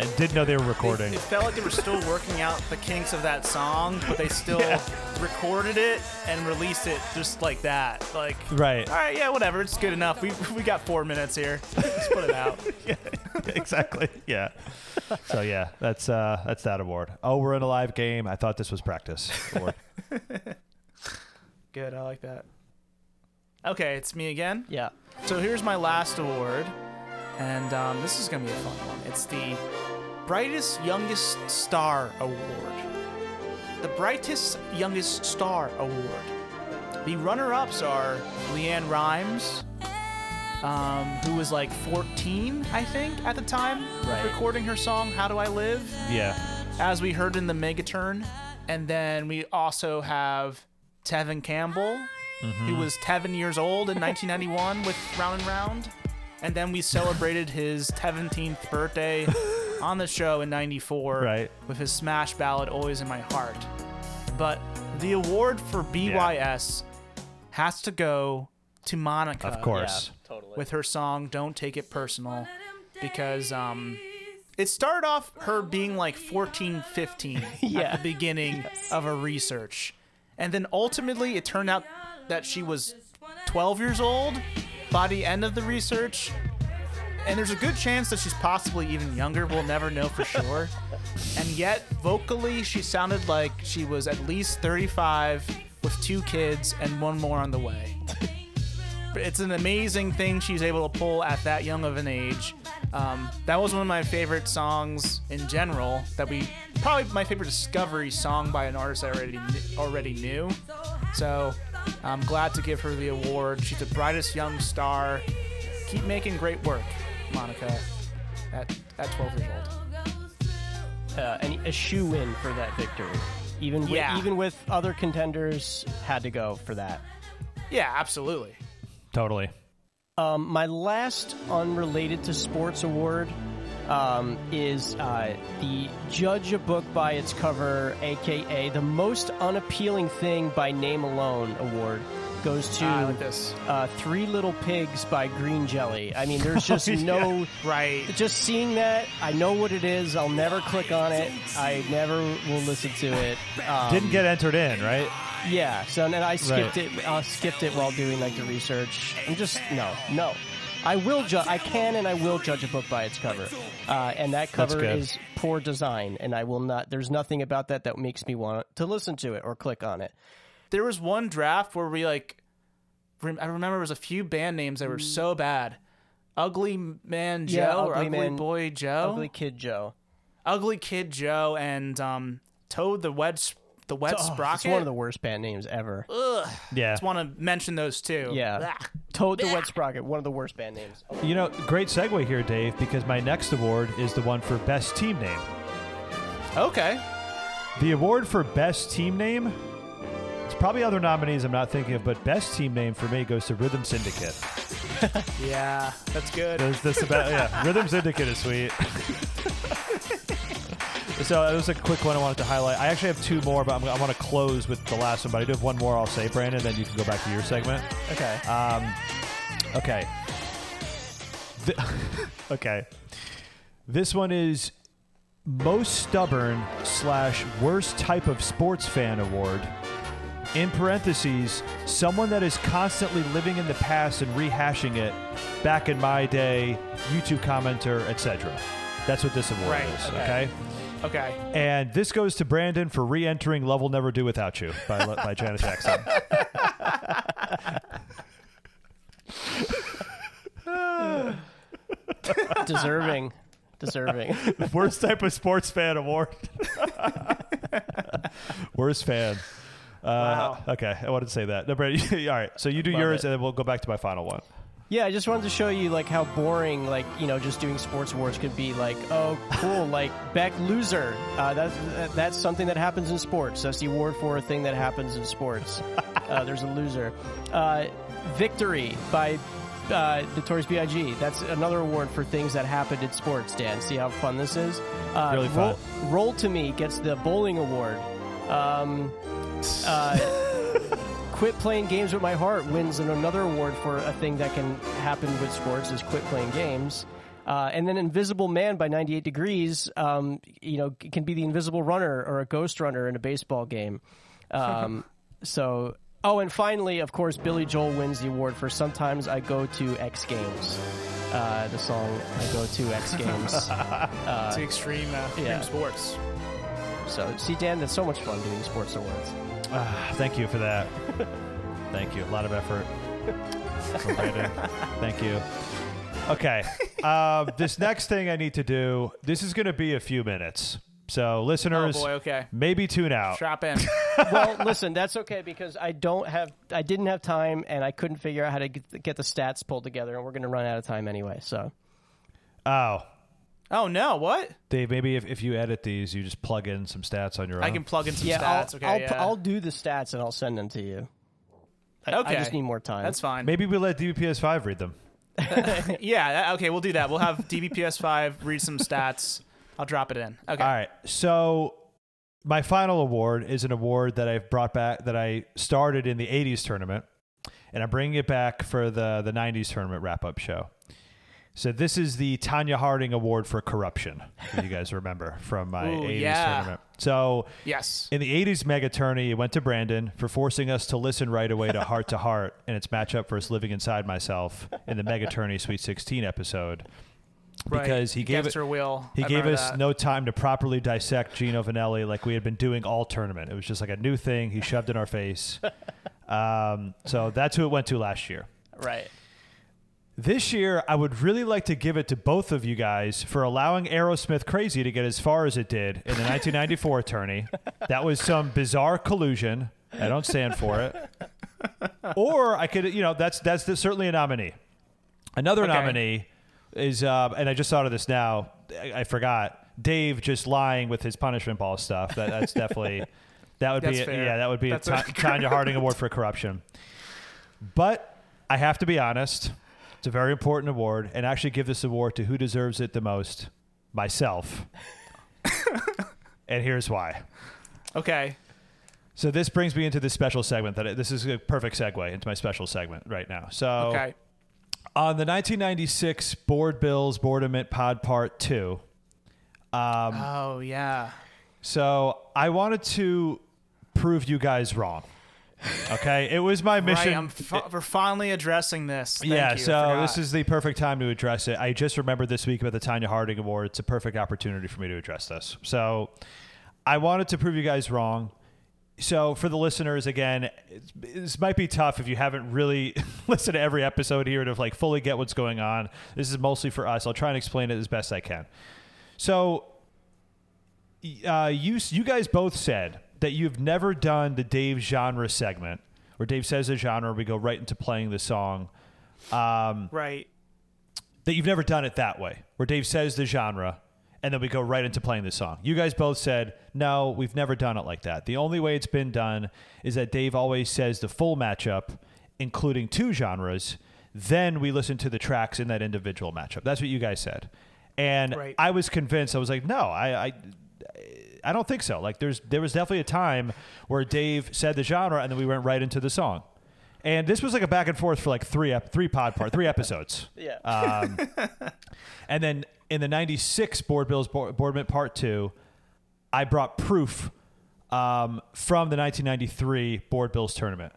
and didn't know they were recording. It, it felt like they were still working out the kinks of that song, but they still recorded it and released it just like that. Like, Right. all right, yeah, whatever, it's good enough. We we got four minutes here. Let's put it out. [laughs] exactly. Yeah. So yeah, that's uh that's that award. Oh, we're in a live game. I thought this was practice. [laughs] Good, I like that. Okay, it's me again. Yeah. So here's my last award, and um, this is gonna be a fun one. It's the Brightest Youngest Star Award. The Brightest Youngest Star Award. The runner-ups are LeAnn Rimes, um, who was like 14, I think, at the time, Right. recording her song "How Do I Live." yeah. as we heard in the Megaturn. And then we also have Tevin Campbell, who was Tevin years old in 1991 with Round and Round. And then we celebrated his 17th birthday [laughs] on the show in 94 Right. with his smash ballad Always in My Heart. But the award for BYS has to go to Monica Of course. Totally. with her song Don't Take It Personal because um it started off her being like 14 15 Yeah. [laughs] at the beginning of her research and then ultimately it turned out that she was 12 years old by the end of the research and there's a good chance that she's possibly even younger we'll never know for [laughs] sure and yet vocally she sounded like she was at least 35 with two kids and one more on the way it's an amazing thing she's able to pull at that young of an age. Um, that was one of my favorite songs in general. That we probably my favorite discovery song by an artist I already already knew. So I'm glad to give her the award. She's the brightest young star. Keep making great work, Monica. At at 12 years old. uh, and a shoe in for that victory. Even with, Yeah. even with other contenders, had to go for that. Yeah, absolutely. Totally. Um, my last unrelated to sports award um, is uh, the Judge a Book by Its Cover, aka the most unappealing thing by name alone award, goes to Ah, like this. uh, Three Little Pigs by Green Jelly. I mean, there's just [laughs] no. Right. Just seeing that, I know what it is. I'll never click on it. I never will listen to it. Um, Didn't get entered in, right? yeah, so and I skipped Right. it. I skipped it while doing like the research. I'm just no, no. I will judge. I can and I will judge a book by its cover, uh, and that cover is poor design. And I will not. There's nothing about that that makes me want to listen to it or click on it. there was one draft where we like rem- I remember there was a few band names that were so bad. Ugly Man Joe Yeah, or Ugly Ugly Man- Boy Joe, Ugly Kid Joe. Ugly Kid Joe, and um, Toad the Wet Sp- the Wet Oh, Sprocket. it's one of the worst band names ever. Ugh. Yeah. Just want to mention those two. Yeah. Ugh. Toad the Wet Sprocket, one of the worst band names. You know, great segue here, Dave, because my next award is the one for best team name. Okay. The award for best team name. It's probably other nominees I'm not thinking of, but best team name for me goes to Rhythm Syndicate. [laughs] Yeah, that's good. There's this about yeah. [laughs] Rhythm Syndicate is sweet. [laughs] so that was a quick one I wanted to highlight. I actually have two more, but I'm, I want to close with the last one. But I do have one more. I'll say, Brandon, then you can go back to your segment. Okay. Um, okay. Th- [laughs] okay. This one is most stubborn slash worst type of sports fan award. In parentheses, someone that is constantly living in the past and rehashing it. Back in my day, YouTube commenter, etc. That's what this award Right, is. okay. Okay. Okay. And this goes to Brandon for re-entering "Love Will Never Do Without You" by by Janet Jackson. [laughs] Deserving. Deserving. [laughs] Worst type of sports fan award. [laughs] Worst fan. Uh, Wow. Okay, I wanted to say that. No, Brett, all right, so you do Love yours, it. and then we'll go back to my final one. Yeah, I just wanted to show you like how boring like you know just doing sports awards could be. Like, oh, cool, [laughs] like Beck loser. Uh, that's that's something that happens in sports. That's the award for a thing that happens in sports. [laughs] Uh, there's a loser. Uh, victory by uh, Notorious B.I.G. That's another award for things that happened in sports. Dan, see how fun this is. Uh, Really roll, fun. roll to me gets the bowling award. Um, uh, [laughs] Quit Playing Games with My Heart wins an- another award for a thing that can happen with sports is quit playing games. Uh, and then Invisible Man by 98 Degrees, um, you know, can be the invisible runner or a ghost runner in a baseball game. Um, [laughs] so, oh, and finally, of course, Billy Joel wins the award for Sometimes I Go to X Games. Uh, the song I Go to X Games. [laughs] to extreme, uh, extreme yeah. sports. so, see, Dan, that's so much fun doing sports awards. Ah, thank you for that. [laughs] thank you. A lot of effort. [laughs] from Brandon. thank you. Okay. Um, this next thing I need to do, this is going to be a few minutes. So, Oh listeners, boy, okay. maybe tune out. Strap in. [laughs] well, listen, that's okay because I don't have, I didn't have time, and I couldn't figure out how to get, get the stats pulled together, and we're going to run out of time anyway. So, Oh, oh no, what? Dave, maybe if, if you edit these, you just plug in some stats on your own. I can plug in some yeah, stats. I'll, okay, I'll, yeah. I'll do the stats and I'll send them to you. I, Okay. I just need more time. That's fine. Maybe we let DBPS5 read them. [laughs] Yeah, that- okay, we'll do that. We'll have DBPS5 read some stats. I'll drop it in. Okay. All right. So my final award is an award that I've brought back that I started in the 80s tournament and I'm bringing it back for the the 90s tournament wrap up show. So this is the Tonya Harding Award for corruption. If you guys remember from my Ooh, 80s yeah. tournament. So Yes. in the 80s mega tourney, it went to Brandon for forcing us to listen right away to Heart to Heart and its matchup versus Living Inside Myself in the mega tourney Sweet 16 episode. Right. Because he gave Against it her will. he I gave us that. no time to properly dissect Gino Vannelli like we had been doing all tournament. It was just like a new thing he shoved in our face. [laughs] um, so that's who it went to last year. right. This year, I would really like to give it to both of you guys for allowing Aerosmith Crazy to get as far as it did in the 1994 tourney. That was some bizarre collusion. I don't stand for it. Or I could, you know, that's that's certainly a nominee. Another Okay. nominee is, uh, and I just thought of this now. I, I forgot. Dave just lying with his punishment ball stuff. That, that's definitely that would be That's fair. yeah that would be That's a a- Ta- Tonya Harding Award for corruption. But I have to be honest. It's a very important award, and actually give this award to who deserves it the most myself. and here's why. Okay. So this brings me into this special segment that this is a perfect segue into my special segment right now. So Okay. on the 1996 Bored Bills Board Boardament Pod Part 2, um, oh yeah. so I wanted to prove you guys wrong. Okay? It was my mission. Right. I'm fi- we're finally addressing this. Thank yeah, you. so this is the perfect time to address it. I just remembered this week about the Tonya Harding Award. It's a perfect opportunity for me to address this. So I wanted to prove you guys wrong. So for the listeners, again, this might be tough if you haven't really [laughs] listened to every episode here to like fully get what's going on. This is mostly for us. I'll try and explain it as best I can. So uh, you you guys both said that you've never done the Dave genre segment where Dave says a genre, we go right into playing the song. Um, right. that you've never done it that way, where Dave says the genre, and then we go right into playing the song. You guys both said no, we've never done it like that. The only way it's been done is that Dave always says the full matchup, including two genres. Then we listen to the tracks in that individual matchup. That's what you guys said, and Right. I was convinced. I was like, no, I, I I don't think so. Like there's there was definitely a time where Dave said the genre and then we went right into the song. And this was like a back and forth for like three ep- three pod part three episodes. [laughs] Yeah. Um, and then in the 96 Bored Bills Board, Boardment Part 2, I brought proof um, from the 1993 Bored Bills tournament.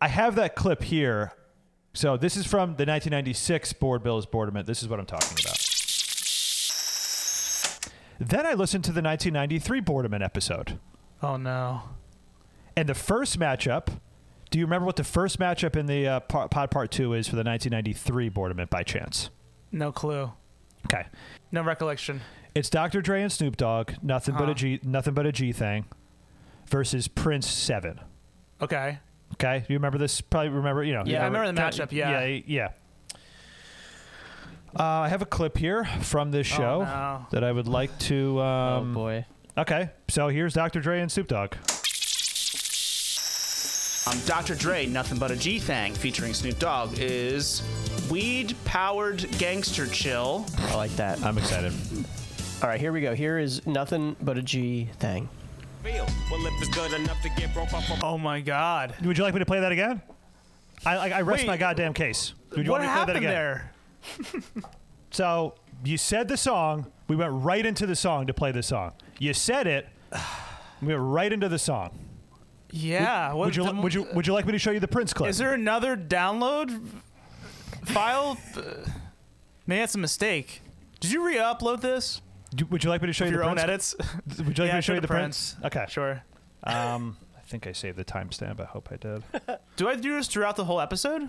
I have that clip here. So this is from the 1996 Bored Bills Boardment. This is what I'm talking about. Then I listened to the 1993 Boardament episode. Oh no. And the first matchup, do you remember what the first matchup in the uh, pod, pod part two is for the 1993 Boardament by chance? No clue. Okay. No recollection. It's Dr. Dre and Snoop Dogg, nothing but Uh-huh. a G, nothing but a G thing, versus Prince Seven. Okay. Okay, Do you remember this? Probably remember. You know. Yeah, I remember the matchup, yeah. yeah, yeah. Uh, I have a clip here from this show Oh, no. that I would like to. Um, oh boy. Okay, so here's Dr. Dre and Snoop Dogg. Um, Dr. Dre, Nothing But a G Thang, featuring Snoop Dogg, is weed powered gangster chill. I like that. I'm excited. All right, here we go. Here is nothing but a G thing. feel. Well, if it's good enough to get broke off a Oh my God. Would you like me to play that again? I I, I rest Wait, my goddamn case. Would you What want me to play that happened again? there? [laughs] So you said the song. We went right into the song to play the song. You said it. [sighs] We went right into the song. Yeah. what Would you the- would you would you like me to show you the Prince clip? Is there another download file? Maybe that's a mistake. Did you re-upload this? Do- would you like me to show you Your own edits? [laughs] Would you like Yeah, me to show you the the Prince? Okay. Sure. Um, I think I saved the timestamp. I hope I did. [laughs] Do I do this throughout the whole episode?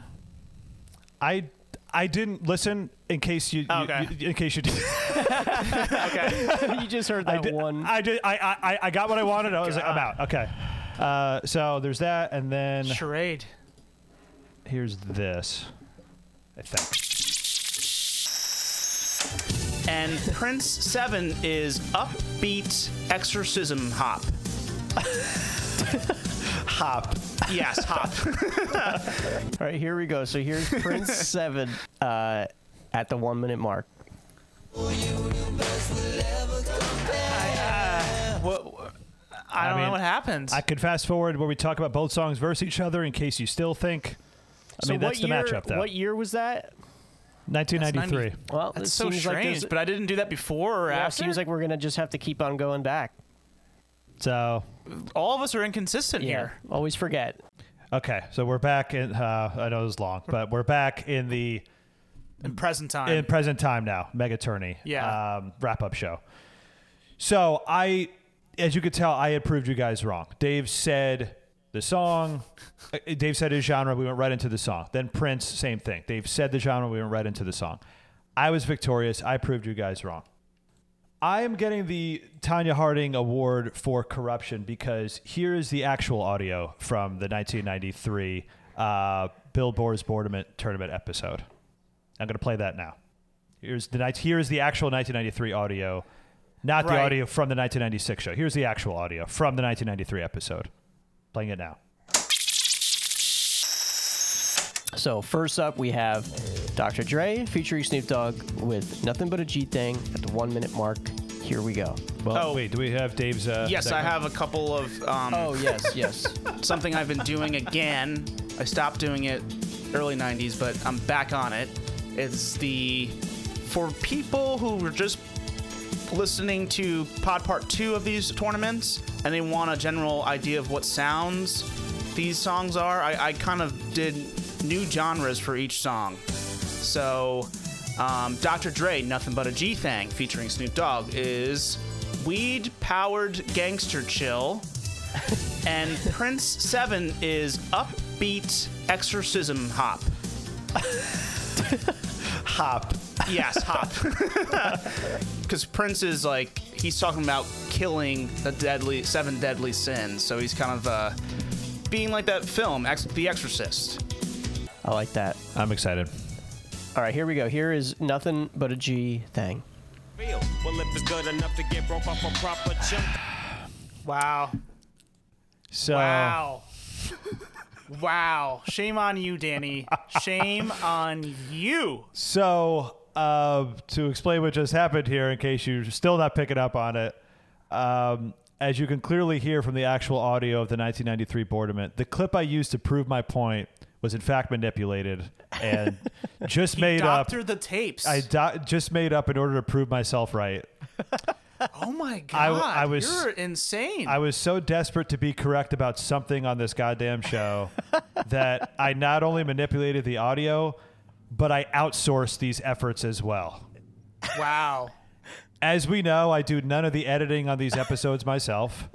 I I didn't listen in case you, Oh, okay. you- in case you did. [laughs] Okay. you just heard that I that did. one. I did. I, I I got what I wanted. I was like, I'm out. Okay. Uh, so there's that, and then Charade. here's this. I think. And Prince 7 is upbeat exorcism hop. [laughs] Hop. Yes, hop. [laughs] All right, here we go. So here's Prince [laughs] Seven uh, at the one minute mark. what, I don't mean, know what happens. I could fast forward where we talk about both songs versus each other in case you still think. I so mean, that's what the year, matchup, though. What year was that? 1993. Well, That's so seems like strange, there's- but I didn't do that before or yeah, after. seems like we're gonna just have to keep on going back. So, all of us are inconsistent Yeah, here. always forget. okay, so we're back in. Uh, I know it was long, but we're back in the In present time. in present time now. Mega Tourney. Yeah. Um, wrap up show. So I, as you could tell, I had proved you guys wrong. Dave said the song. uh, Dave said his genre. We went right into the song. Then Prince, same thing. Dave said the genre. We went right into the song. I was victorious. I proved you guys wrong. I am getting the Tonya Harding Award for corruption because here is the actual audio from the 1993 uh, Billboard's Tournament Tournament episode. I'm going to play that now. Here's the night. Here is the actual 1993 audio, not the audio from the 1996 show. Here's the actual audio from the 1993 episode. Playing it now. So first up, we have Dr. Dre featuring Snoop Dogg with "Nothing But a G Thing" at the one minute mark. Here we go. Well, Oh. wait. Do we have Dave's? Uh, yes, I have a couple of um, Oh yes, yes. [laughs] something I've been doing again. I stopped doing it early 90s, but I'm back on it. It's the for people who were just listening to Pod Part 2 of these tournaments and they want a general idea of what sounds these songs are, I, I kind of did new genres for each song. So, um, Dr. Dre, Nothing But a G Thang, featuring Snoop Dogg, is weed powered gangster chill. [laughs] and Prince 7 is upbeat exorcism hop. [laughs] hop. Yes, hop. [laughs] Because Prince is like, he's talking about killing the deadly, seven deadly sins. So he's kind of uh, being like that film, Ex- The Exorcist. I like that. I'm excited. All right, here we go. Here is "Nothing But a G Thing." Well, if it's good enough to get broke off a proper chunk. Wow. So Wow. [laughs] wow. Shame on you, Danny. Shame [laughs] on you. So, uh, to explain what just happened here, in case you're still not picking up on it, um, as you can clearly hear from the actual audio of the 1993 Boardament, the clip I used to prove my point was in fact manipulated and [laughs] just made up. doctored the tapes. I do- just made up in order to prove myself right. [laughs] oh my god. I was- You're insane. I was so desperate to be correct about something on this goddamn show [laughs] that I not only manipulated the audio, but I outsourced these efforts as well. wow. As we know, I do none of the editing on these episodes myself.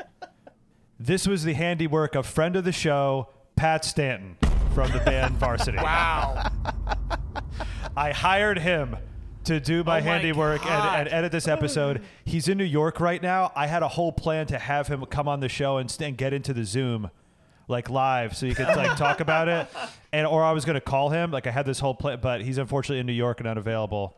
This was the handiwork of friend of the show, Pat Stanton from the band Varsity. [laughs] Wow. I hired him to do my Oh my handiwork and, and edit this episode. He's in New York right now. I had a whole plan to have him come on the show and, and get into the Zoom like live so you could like talk about it [laughs] and or I was going to call him like I had this whole plan but he's unfortunately in New York and unavailable.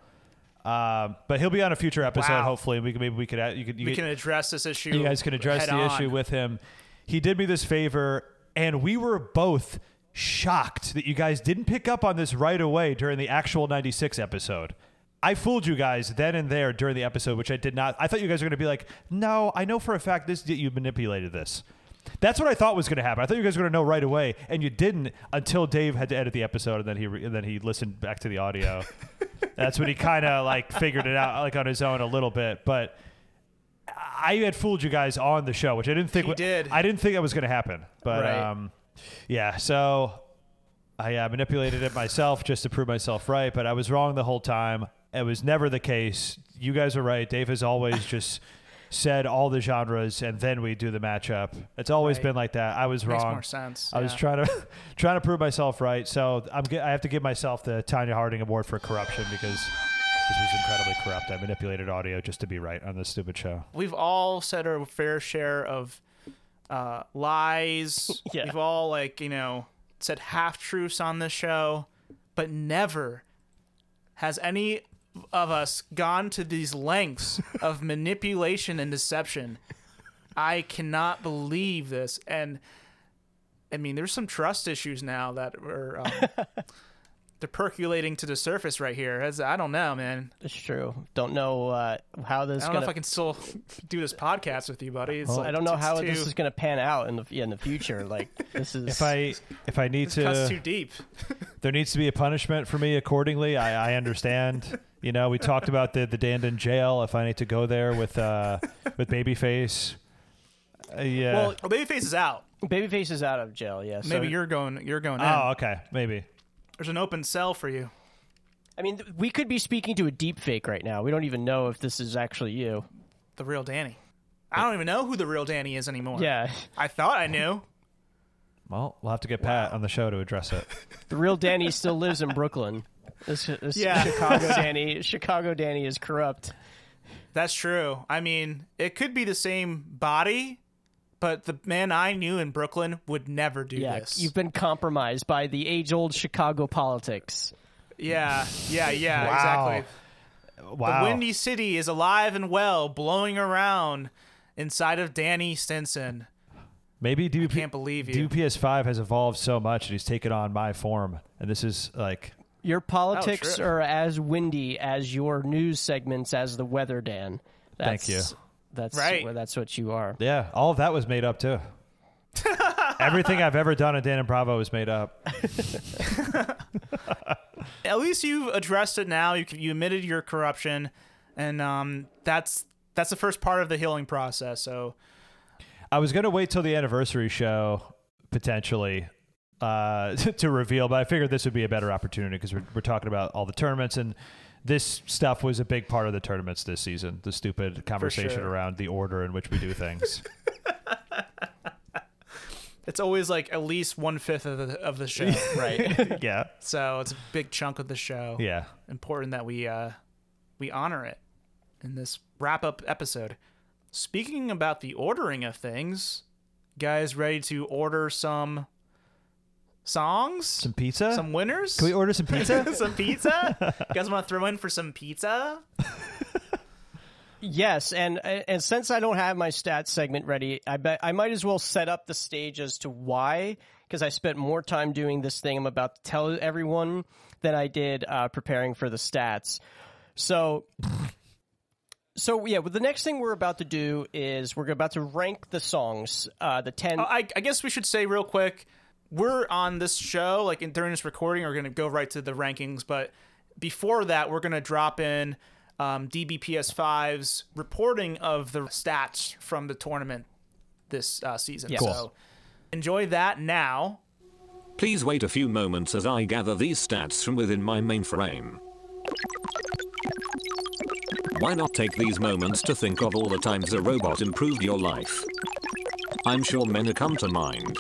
Um, but he'll be on a future episode Wow. hopefully. We can maybe we could add- you could you we could- can address this issue. you guys can address the on. issue with him. He did me this favor, and we were both shocked that you guys didn't pick up on this right away during the actual 96 episode. I fooled you guys then and there during the episode, which I did not. I thought you guys were going to be like, no, I know for a fact this you manipulated this. That's what I thought was going to happen. I thought you guys were going to know right away, and you didn't until Dave had to edit the episode, and then he re- and then he listened back to the audio. [laughs] That's when he kind of like figured it out like on his own a little bit, but I had fooled you guys on the show, which I didn't think He wa- did. I didn't think that was going to happen, but Right. um, yeah. So I uh, manipulated it myself just to prove myself right, but I was wrong the whole time. It was never the case. You guys are right. Dave has always [laughs] just said all the genres, and then we do the matchup. It's always Right. been like that. I was Makes wrong. more sense. I was trying to [laughs] trying to prove myself right. So I'm I have to give myself the Tonya Harding Award for corruption because this was incredibly corrupt. I manipulated audio just to be right on this stupid show. We've all said our fair share of uh, lies. [laughs] Yeah. We've all like you know said half truths on this show, but never has any of us gone to these lengths of [laughs] manipulation and deception. I cannot believe this, and I mean, there's some trust issues now that are um, [laughs] they're percolating to the surface right here. As I don't know, man. It's true. Don't know uh, how this. I don't gonna, know if I can still [laughs] do this podcast with you, buddy. It's like, I don't know how too, this is going to pan out in the in the future. Like [laughs] this is. If I if I need This cuts too deep. [laughs] there needs to be a punishment for me accordingly. I, I understand. You know, we talked about the the Dandon jail. If I need to go there with uh with Babyface, uh, yeah. Well, Well, Babyface is out. Babyface is out of jail. Yeah. So, Maybe you're going. You're going in. oh, okay, maybe. There's an open cell for you. I mean, th- we could be speaking to a deep fake right now. We don't even know if this is actually you. The real Danny. I don't even know who the real Danny is anymore. Yeah. I thought I knew. Well, we'll have to get Pat on the show to address it. [laughs] The real Danny still lives in Brooklyn. This, this Yeah. Chicago [laughs] Danny. Chicago Danny is corrupt. That's true. I mean, it could be the same body, but the man I knew in Brooklyn would never do Yeah, this. you've been compromised by the age-old Chicago politics. Yeah, yeah, yeah, Wow. exactly. Wow. The Windy City is alive and well, blowing around inside of Danny Stinson. Maybe DP, can't believe you. DPS5 has evolved so much and he's taken on my form. And this is like, Your oh, politics true. are as windy as your news segments as the weather, Dan. That's, Thank you. That's Right. well, that's what you are. yeah, all of that was made up too. [laughs] Everything I've ever done at Dan and Bravo was made up. [laughs] At least you've addressed it now. You you admitted your corruption, and um, that's that's the first part of the healing process. So I was going to wait till the anniversary show potentially uh, [laughs] to reveal, but I figured this would be a better opportunity because we're, we're talking about all the tournaments and this stuff was a big part of the tournaments this season. The stupid conversation sure. around the order in which we do things. [laughs] it's always like at least one fifth of the of the show, [laughs] right? yeah. so it's a big chunk of the show. Yeah. important that we uh we honor it in this wrap up episode. Speaking about the ordering of things, guys ready to order some songs? Some pizza? Some winners? Can we order some pizza? [laughs] some pizza? [laughs] you guys want to throw in for some pizza? [laughs] Yes, and and since I don't have my stats segment ready, I bet I might as well set up the stage as to why, because I spent more time doing this thing I'm about to tell everyone than I did uh, preparing for the stats. So, so yeah, well, the next thing we're about to do is we're about to rank the songs, uh, the ten. Oh, I, I guess we should say real quick, we're on this show, like in, during this recording, we're going to go right to the rankings. But before that, we're going to drop in um, DBPS5's reporting of the stats from the tournament this uh, season. Yeah. So enjoy that now. Please wait a few moments as I gather these stats from within my mainframe. Why not take these moments to think of all the times a robot improved your life? I'm sure many come to mind.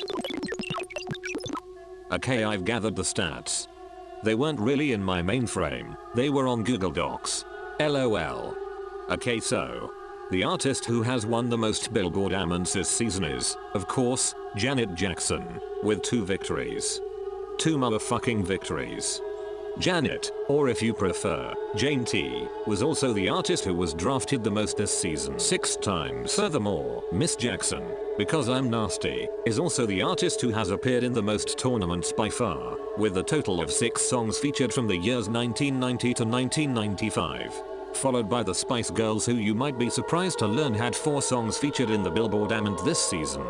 Okay, I've gathered the stats. They weren't really in my mainframe, they were on Google Docs. LOL. Okay, so. The artist who has won the most Billboard-aments this season is, of course, Janet Jackson, with two victories. Two motherfucking victories. Janet, or if you prefer, Jane T, was also the artist who was drafted the most this season six times. Furthermore, Miss Jackson, because I'm nasty, is also the artist who has appeared in the most tournaments by far, with a total of six songs featured from the years 1990 to 1995. Followed by the Spice Girls who you might be surprised to learn had four songs featured in the Billboard-ament this season.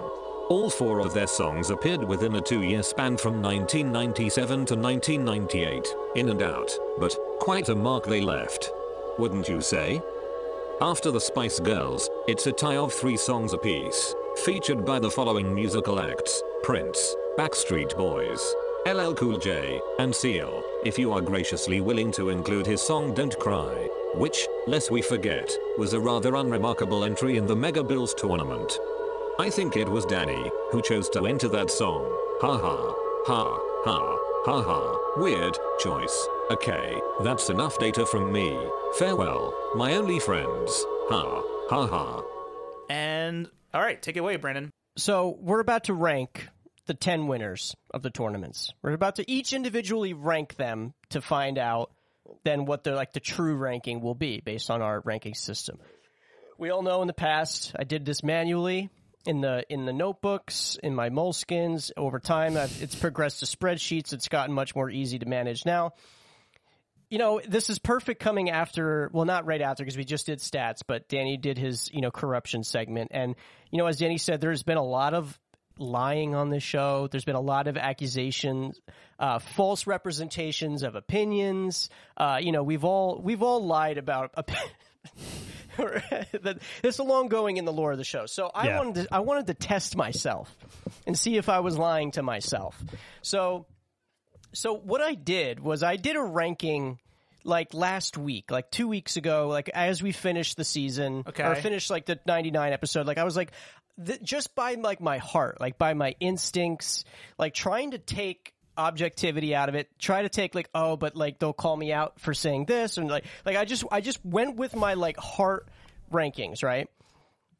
All four of their songs appeared within a two-year span from 1997 to 1998, in and out, but quite a mark they left. Wouldn't you say? After the Spice Girls, it's a tie of three songs apiece, featured by the following musical acts, Prince, Backstreet Boys, LL Cool J, and Seal, if you are graciously willing to include his song Don't Cry, which, lest we forget, was a rather unremarkable entry in the Mega Bills tournament. I think it was Danny who chose to enter that song. Ha ha. Ha ha. Ha ha. Weird choice. Okay, that's enough data from me. Farewell, my only friends. Ha ha ha. And all right, take it away, Brandon. So we're about to rank the 10 winners of the tournaments. We're about to each individually rank them to find out then what the like the true ranking will be based on our ranking system. We all know in the past I did this manually in the in the notebooks, in my moleskins. Over time, I've, it's progressed to spreadsheets. It's gotten much more easy to manage now. You know, this is perfect coming after, well, not right after because we just did stats, but Danny did his, you know, corruption segment. And, you know, as Danny said, there's been a lot of lying on this show. There's been a lot of accusations, uh, false representations of opinions. Uh, you know, we've all, we've all lied about. [laughs] There's a long going in the lore of the show. So I Yeah. wanted to, I wanted to test myself and see if I was lying to myself. So so what I did was I did a ranking like last week, like two weeks ago, like as we finished the season Okay. or finished like the 99 episode, like I was like, th- just by like my heart, like by my instincts, like trying to take objectivity out of it, try to take like, oh, but like they'll call me out for saying this. And like, like I just, I just went with my like heart rankings, right?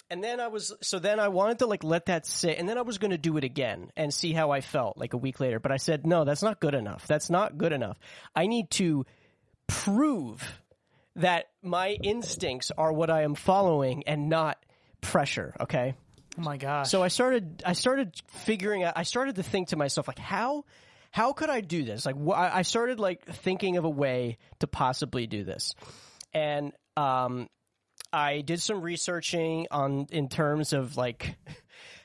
And then I was so then I wanted to like let that sit and then I was going to do it again and see how I felt like a week later but I said no that's not good enough. That's not good enough. I need to prove that my instincts are what I am following and not pressure, okay? Oh my gosh. So I started I started figuring out I started to think to myself like how how could I do this? Like wh- I started like thinking of a way to possibly do this. And um I did some researching on in terms of like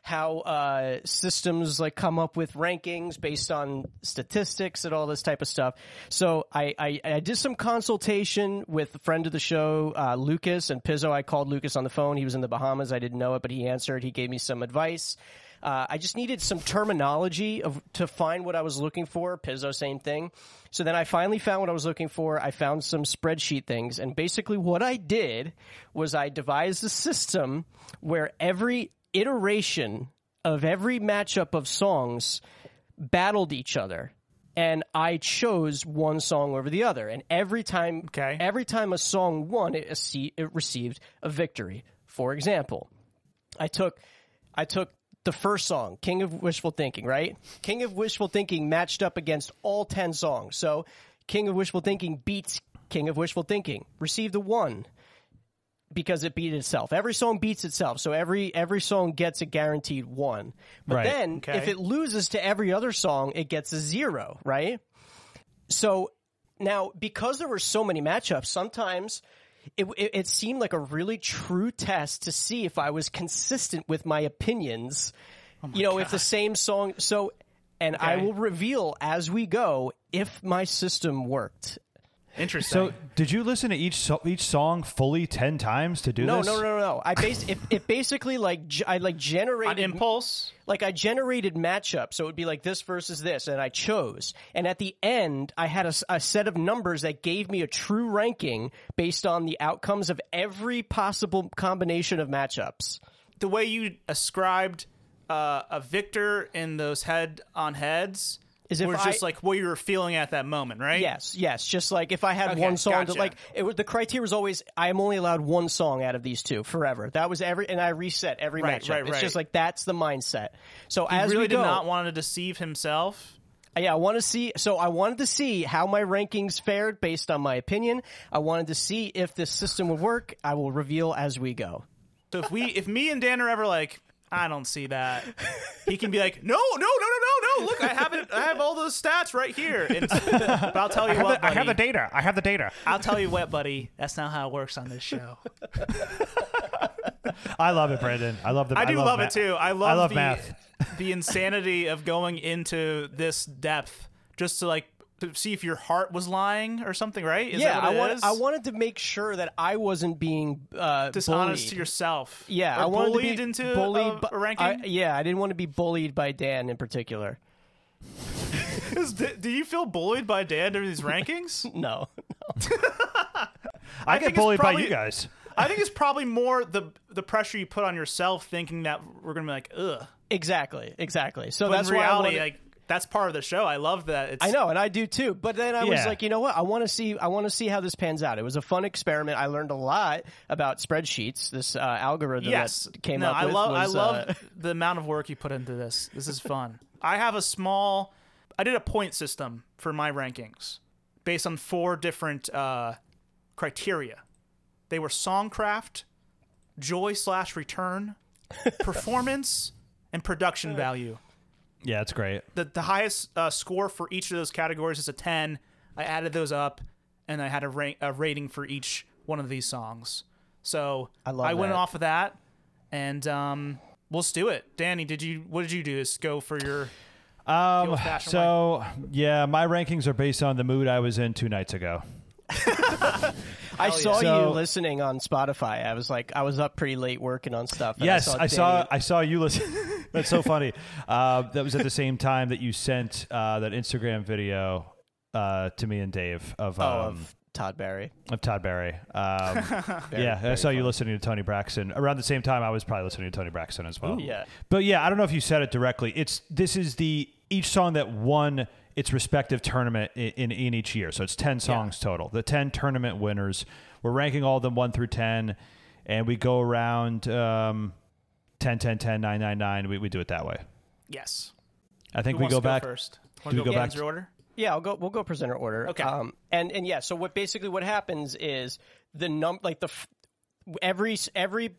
how uh, systems like come up with rankings based on statistics and all this type of stuff. So I, I, I did some consultation with a friend of the show, uh, Lucas and Pizzo. I called Lucas on the phone. He was in the Bahamas. I didn't know it, but he answered. He gave me some advice. Uh, I just needed some terminology of to find what I was looking for. Pizzo, same thing. So then I finally found what I was looking for. I found some spreadsheet things, and basically what I did was I devised a system where every iteration of every matchup of songs battled each other and I chose one song over the other and every time Okay. every time a song won it, it received a victory for example I took I took the first song, King of Wishful Thinking, right? King of Wishful Thinking matched up against all 10 songs. So King of Wishful Thinking beats King of Wishful Thinking, received a 1 because it beat itself. Every song beats itself. So every every song gets a guaranteed 1. But Right. then Okay. if it loses to every other song, it gets a 0, right? So now, because there were so many matchups, sometimes it, it, it seemed like a really true test to see if I was consistent with my opinions. Oh you know, if the same song. So, and I will reveal as we go if my system worked. Interesting. So, did you listen to each so- each song fully ten times to do No, this? no, no, no. No. I base it, it basically like ge- I like on generated impulse. like I generated matchups, so it would be like this versus this, and I chose. And at the end, I had a set of numbers that gave me a true ranking based on the outcomes of every possible combination of matchups. the way you ascribed uh, a victor in those head on heads Is if Or I, just like what you were feeling at that moment, right? Yes, yes. Just like if I had Okay, one song, to, like it was the criteria was always I am only allowed one song out of these two forever. That was every, and I reset every Right, matchup. right, It's just like that's the mindset. So He as really we did go, not want to deceive himself. Uh, yeah, I want to see. So I wanted to see how my rankings fared based on my opinion. I wanted to see if this system would work. I will reveal as we go. So if we, if me and Dan are ever like, I don't see that, he can be like, no, no, no, no, no, no. Look, I have it. I have all those stats right here. And, but I'll tell you what, buddy. I have the data. I have the data. I'll tell you what, buddy. That's not how it works on this show. [laughs] I love it, Brandon. I love the. I do love, ma- it too. I love, I love the, math. the insanity of going into this depth just to like to see if your heart was lying or something, right? Is yeah, that what I it want. is? I wanted to make sure that I wasn't being uh, dishonest bullied. to yourself. Yeah, or I wanted bullied to be into bullied a, by- a ranking. I- yeah, I didn't want to be bullied by Dan in particular. [laughs] Do do you feel bullied by Dan during these rankings? [laughs] No, [laughs] I, think get bullied probably- by you guys. I think it's probably more the the pressure you put on yourself, thinking that we're gonna be like, ugh. exactly, exactly. So But that's in why I reality, wanted- like that's part of the show. I love that. It's, I know, and I do too. But then I was like, you know what? I want to see. I want to see how this pans out. It was a fun experiment. I learned a lot about spreadsheets. This uh, algorithm Yes, that came no, up I with love. was, I love uh, the amount of work you put into this. This is fun. [laughs] I have a small. I did a point system for my rankings based on four different uh, criteria. They were songcraft, joy slash return, [laughs] performance, and production value. Yeah, it's great. the the highest uh, score for each of those categories is a 10. I added those up and I had a, rank, a rating for each one of these songs. So I love went that. off of that and um, let's do it. Danny, did you what did you do? Is go for your Um, old-fashioned so yeah, my rankings are based on the mood I was in two nights ago. [laughs] I saw you So- listening on Spotify. I was like, I was up pretty late working on stuff. and Yes, I saw. Danny- I saw you listen. [laughs] That's so funny. Uh, that was at the same time that you sent uh, that Instagram video uh, to me and Dave of oh, um, of Todd Barry. of Todd Barry. Um, [laughs] yeah, I very saw you listening to Toni Braxton around the same time. I was probably listening to Toni Braxton as well. Yeah. But yeah, I don't know if you said it directly. It's this is the each song that won its respective tournament in in, in each year. So it's ten songs total. The ten tournament winners. We're ranking all of them one through ten, and we go around um, 10, 10, 10, 9, 9, 9. We, we do it that way. yes. I think Who we wants go to back. first. do we go back Dan's order? Yeah, I'll go. We'll go presenter order. Okay. Um, and and yeah, so what basically what happens is the num like the f- every every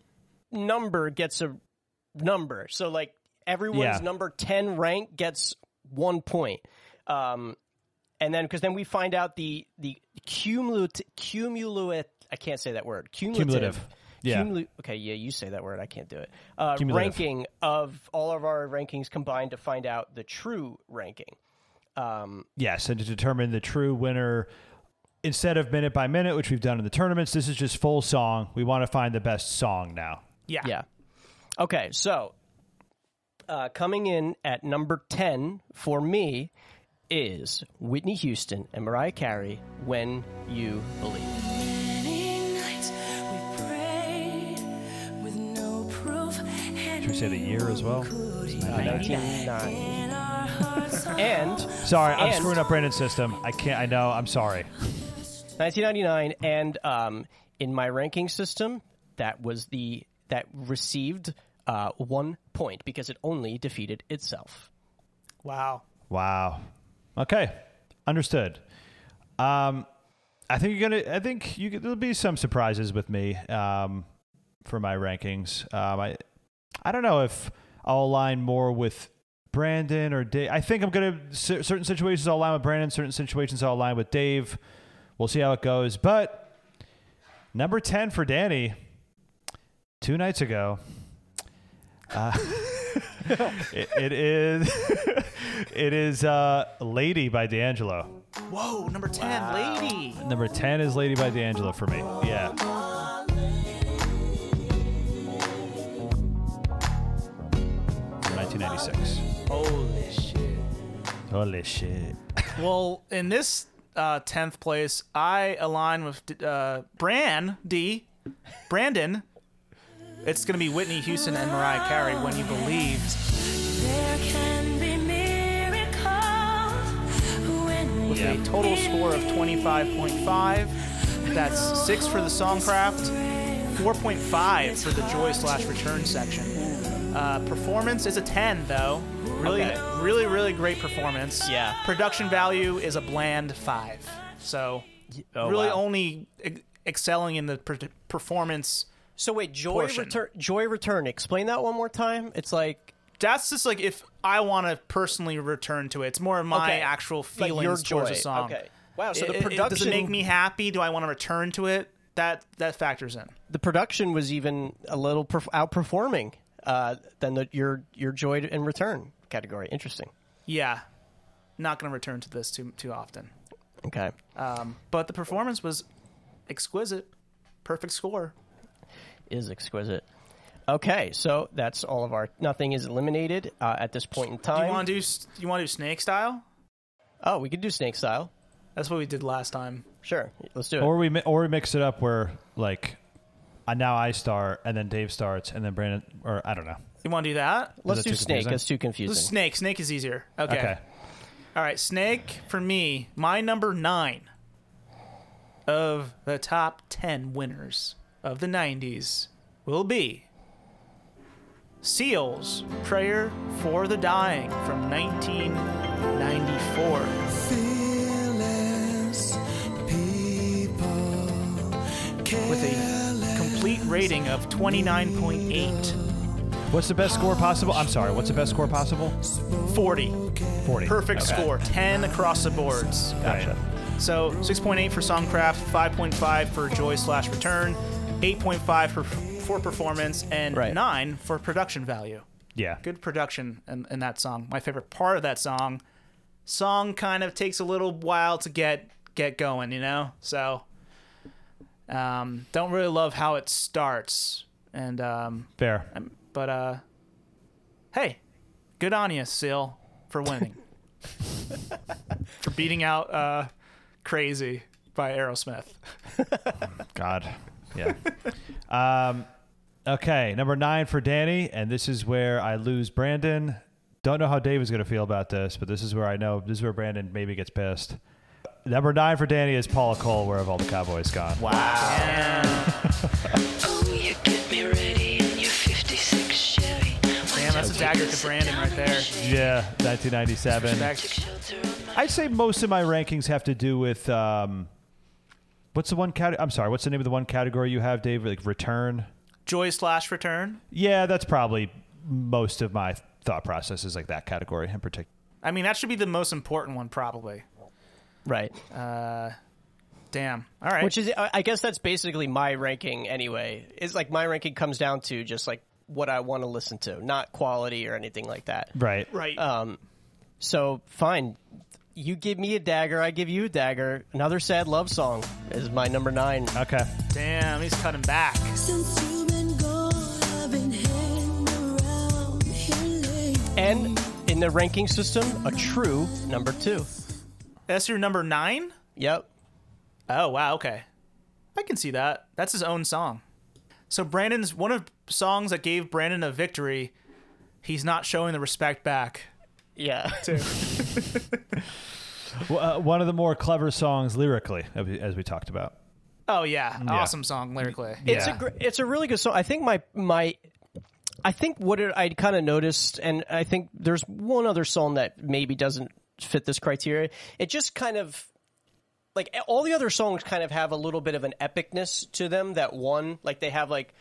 number gets a number. So like everyone's Yeah. number ten rank gets one point. Um, and then because then we find out the the cumulative cumulative. I can't say that word. Cumulative. Cumulative. Yeah. Cumuli- okay, yeah, you say that word. I can't do it. Uh, ranking of all of our rankings combined to find out the true ranking. Um, Yes, and to determine the true winner. Instead of minute by minute, which we've done in the tournaments, this is just full song. We want to find the best song now. Yeah. Yeah. Okay, so uh, coming in at number 10 for me is Whitney Houston and Mariah Carey, When You Believe. Many nights we prayed with no proof. Should we say the year as well? Uh, 1990. In our hearts [laughs] And Sorry, I'm And- screwing up Brandon's system. I can't. I know. I'm sorry. 1999 and um, in my ranking system that was the that received uh, one point because it only defeated itself Wow. Wow. Okay, understood. Um, I think you're gonna. I think you could- there'll be some surprises with me um, for my rankings. Um, I I don't know if I'll align more with Brandon or Dave. I think I'm gonna certain situations I'll align with Brandon. Certain situations I'll align with Dave. We'll see how it goes. But number ten for Danny. Two nights ago. Uh, [laughs] it, it is. [laughs] it is uh, "Lady" by D'Angelo. Whoa, number 10, lady. Number 10 is Lady by D'Angelo for me. Yeah. 1996. Holy shit. Holy shit. [laughs] Well, in this uh, 10th place, I align with uh, Bran D. Brandon. It's going to be Whitney Houston and Mariah Carey when you believed. There can be miracles with a total score of 25.5. That's 6 for the Songcraft, 4.5 for the Joy slash Return section. Uh, performance is a 10, though. Really, Okay. really, really great performance. Yeah. Production value is a bland 5. So, Oh, really wow. only excelling in the per- performance. So wait, Joy portion. Return. Joy Return. Explain that one more time. It's like That's just like if I want to personally return to it. It's more of my Okay. actual like feelings your towards joy. a song. Okay. Wow. So It- the it- production does it make me happy? Do I want to return to it? That that factors in. the production was even a little perf- outperforming uh, than the, your your Joy and Return category. Interesting. Yeah, not going to return to this too too often. Okay. Um, but the performance was exquisite, perfect score. Is exquisite. Okay, so that's all of our. Nothing is eliminated uh, at this point in Do time. you want to do you want to do snake style? oh, we could do snake style. That's what we did last time. Sure, let's do it. Or we mi- or we mix it up where like uh, now I start and then Dave starts and then Brandon or I don't know. You want to do that? let's that do too snake. confusing? That's too This confusing. is snake. Snake is easier. Okay. Okay. All right, snake for me. My number nine of the top ten winners of the '90s will be Seals' "Prayer for the Dying" from 1994. With a complete rating of 29.8. What's the best score possible? I'm sorry. What's the best score possible? 40. 40. Perfect score. 10 across the boards. Gotcha. So 6.8 for Songcraft, 5.5 for Joy slash Return, 8.5 for for performance, and Right. 9 for production value. Yeah. Good production in, in that song. My favorite part of that song. Song kind of takes a little while to get get going, you know. So um, don't really love how it starts, and um, Fair. but uh, hey, good on you, Seal, for winning, [laughs] for beating out uh, Crazy by Aerosmith. [laughs] God. Yeah. [laughs] um, okay, number nine for Danny, and this is where I lose Brandon. Don't know how Dave is going to feel about this, but this is where I know this is where Brandon maybe gets pissed. Number nine for Danny is Paula Cole, Where Have All the Cowboys Gone? Wow. [laughs] oh, you get me ready in your 56 Chevy. Damn, that's a dagger to Brandon right there. Yeah, 1997. Back- Shelter on my I'd say most of my rankings have to do with um, what's the one category? I'm sorry, what's the name of the one category you have, Dave? Like return? Joy slash Return. Yeah, that's probably most of my thought process is like that category in particular. I mean, that should be the most important one, probably. right. Damn. All right. Which is, I I guess that's basically my ranking anyway. Is like my ranking comes down to just like what I want to listen to, not quality or anything like that. Right. right. Um, so fine, you give me a dagger, I give you a dagger. Another sad love song is my number nine. Okay. Damn, he's cutting back. Since you've been gone, I've been hanging around here. And in the ranking system, a true number two. That's your number nine? Yep. Oh wow, okay. I can see that. That's his own song. So Brandon's one of songs that gave Brandon a victory. He's not showing the respect back. Yeah. [laughs] Too. Well, uh, one of the more clever songs lyrically, as we, talked about. Oh yeah, awesome song lyrically. It's Yeah. a gr- it's a really good song. I think my my I think what it, I kind of noticed, and I think there's one other song that maybe doesn't fit this criteria. It just kind of like all the other songs kind of have a little bit of an epicness to them. That one, like they have like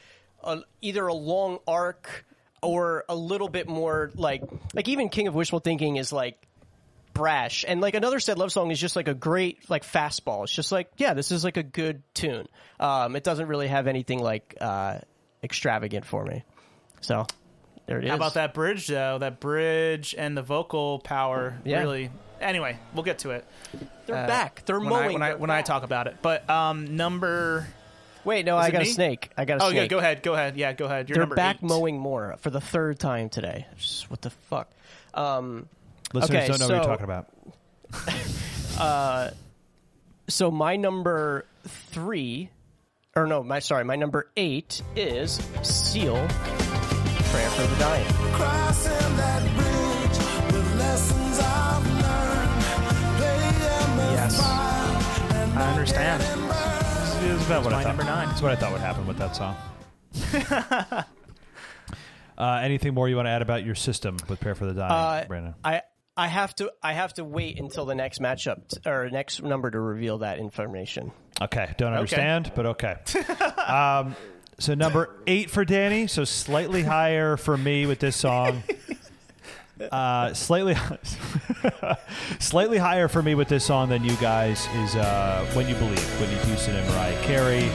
a, either a long arc or a little bit more like like even King of Wishful Thinking is like brash and like another said love song is just like a great like fastball it's just like yeah this is like a good tune um it doesn't really have anything like uh extravagant for me so there it is How about that bridge though? That bridge and the vocal power Yeah. really. Anyway, we'll get to it they're uh, back they're when mowing I when I when I talk about it. But um, number. Wait no i it got a snake i got a snake. Oh snake yeah, go ahead, go ahead. Yeah, go ahead. You're they're number back eight. mowing more for the third time today Just what the fuck um Listeners Okay, don't know what so- you're talking about. [laughs] Uh, so my number three or no my sorry my number eight is seal prayer for the dying Crossing that bridge with lessons I've learned. Yes. I understand. It's about what I my thought. number nine. That's what I thought would happen with that song. uh, anything more you want to add about your system with Prayer for the Dying, Uh, Brandon? I I have to I have to wait until the next matchup t- or next number to reveal that information. Okay, don't understand, but okay. [laughs] um, so number eight for Danny, so slightly higher for me with this song. [laughs] Uh, slightly, [laughs] slightly higher for me with this song than you guys is uh, "When You Believe," Whitney Houston and Mariah Carey.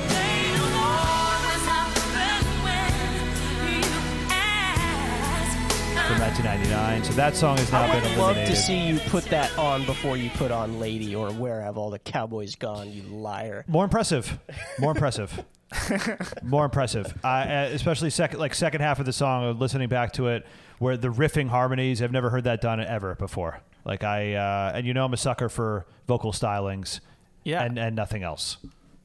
From 1999, so that song has now I been would love eliminated. to see you put that on before you put on "Lady" or "Where Have All the Cowboys Gone?" You liar. More impressive. More impressive. [laughs] More impressive. Uh, uh, especially second, like second half of the song. uh, Listening back to it, where the riffing harmonies, I've never heard that done ever before. Like I, uh, and you know, I'm a sucker for vocal stylings. Yeah. And and nothing else.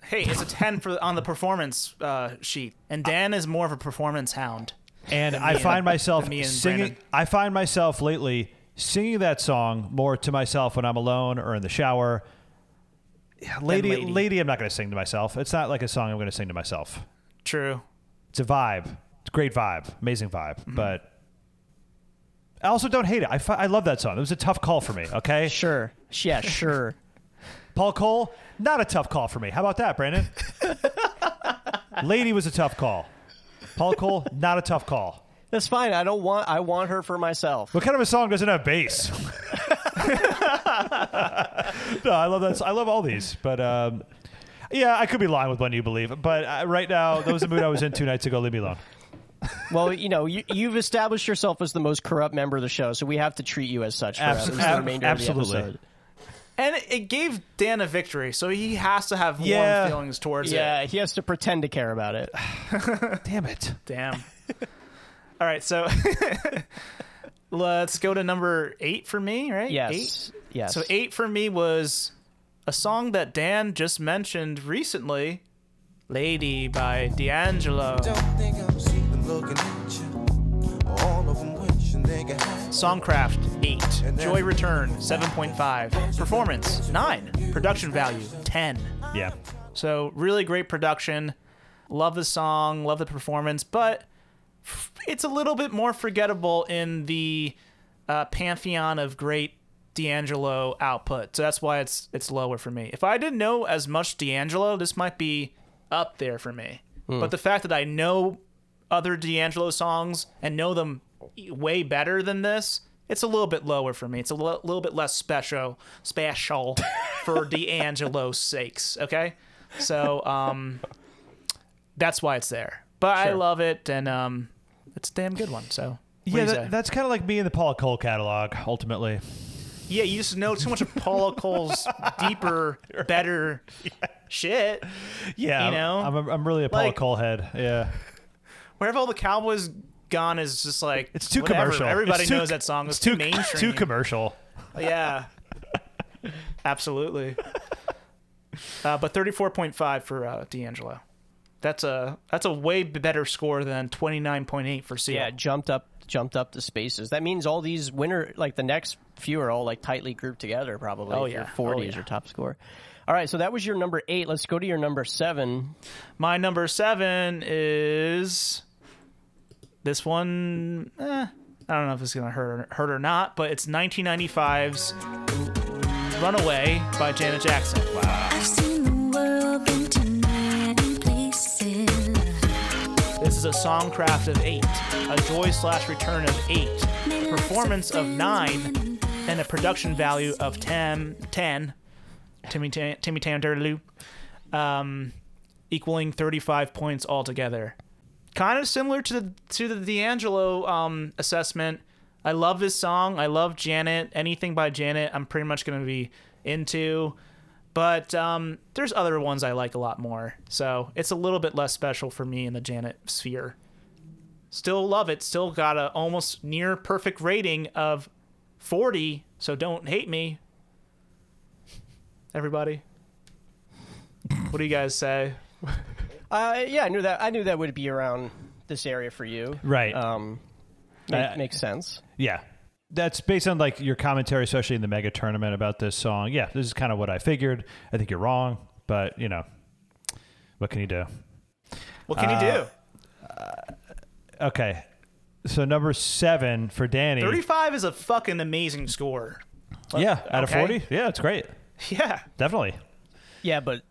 Hey, it's a 10 for on the performance uh, sheet. And Dan is more of a performance hound. And I find myself me and singing. Brandon. I find myself lately singing that song more to myself when I'm alone or in the shower. Lady, Lady. lady, I'm not going to sing to myself. It's not like a song I'm going to sing to myself. True. It's a vibe. It's a great vibe, amazing vibe. Mm-hmm. But I also don't hate it. I, fi- I love that song. It was a tough call for me. Okay, Sure. [laughs] Yeah. Sure. Paula Cole, not a tough call for me. How about that, Brandon? [laughs] Lady was a tough call. Paula Cole, not a tough call. That's fine. I don't want. I want her for myself. What kind of a song doesn't have bass? [laughs] no, I love that. I love all these, but um, yeah, I could be lying with one you believe. But uh, right now, that was the mood I was in two nights ago. Leave me alone. Well, you know, you, you've established yourself as the most corrupt member of the show, so we have to treat you as such for Abs- the ab- remainder absolutely. of the episode. And it- it gave Dan a victory, so he has to have Yeah. warm feelings towards Yeah, it. Yeah, he has to pretend to care about it. [laughs] Damn it. Damn. All right, so [laughs] let's go to number eight for me, right? Yes. Eight? Yes. So eight for me was a song that Dan just mentioned recently, "Lady" by D'Angelo. Don't think I'm sleeping looking at you. All of them wishing they could have Songcraft eight, Joy Return seven point five, Performance nine, Production Value ten. Yeah. So really great production. Love the song, love the performance, but it's a little bit more forgettable in the uh, pantheon of great D'Angelo output. So that's why it's it's lower for me. If I didn't know as much D'Angelo, this might be up there for me. But the fact that I know other D'Angelo songs and know them way better than this, it's a little bit lower for me. It's a li- little bit less special special [laughs] for D'Angelo's sakes. Okay, so um, that's why it's there. But I love it, and um, it's a damn good one. So Yeah, that, that's kind of like me in the Paula Cole catalog, ultimately. yeah, you just know too much of Paula Cole's deeper, [laughs] better shit. Yeah, You know? I'm, I'm, I'm really a Paul Like- Cole head. Yeah, Wherever all the Cowboys gone is just like it's too whatever. commercial. Everybody It's too- knows that song. It's, It's too, too mainstream. Too commercial. Yeah. [laughs] Absolutely. Uh, but 34.5 for uh, D'Angelo. That's a that's a way better score than 29.8 for Seal. Yeah, jumped up jumped up the spaces. That means all these winner like the next few are all like tightly grouped together probably. Oh, if your yeah. 40 Oh, is yeah. your top score. All right, so that was your number 8. Let's go to your number 7. My number seven is this one. Eh, I don't know if it's gonna hurt hurt or not, but it's 1995's "Runaway" by Janet Jackson. I've seen the world, been to many places. This is a songcraft of eight, a joy slash return of eight, a performance of nine, and a production value of 10. 10 Timmy Tan- Timmy Tanderloo, um, equaling 35 points altogether. Kind of similar to the to the D'Angelo um, assessment. I love this song. I love Janet. Anything by Janet, I'm pretty much gonna be into. But um, there's other ones I like a lot more. So it's a little bit less special for me in the Janet sphere. Still love it. Still got a almost near perfect rating of 40. So don't hate me. Everybody. What do you guys say? [laughs] Uh, yeah, I knew that I knew that would be around this area for you. Right. Um make, Uh, makes sense. Yeah. that's based on like your commentary, especially in the mega tournament about this song. Yeah, this is kind of what I figured. I think you're wrong, but you know, what can you do? What can you do? Okay, so number seven for Danny. 35 is a fucking amazing score. Yeah, out of forty. Yeah, it's great. [laughs] Yeah. Definitely. Yeah, but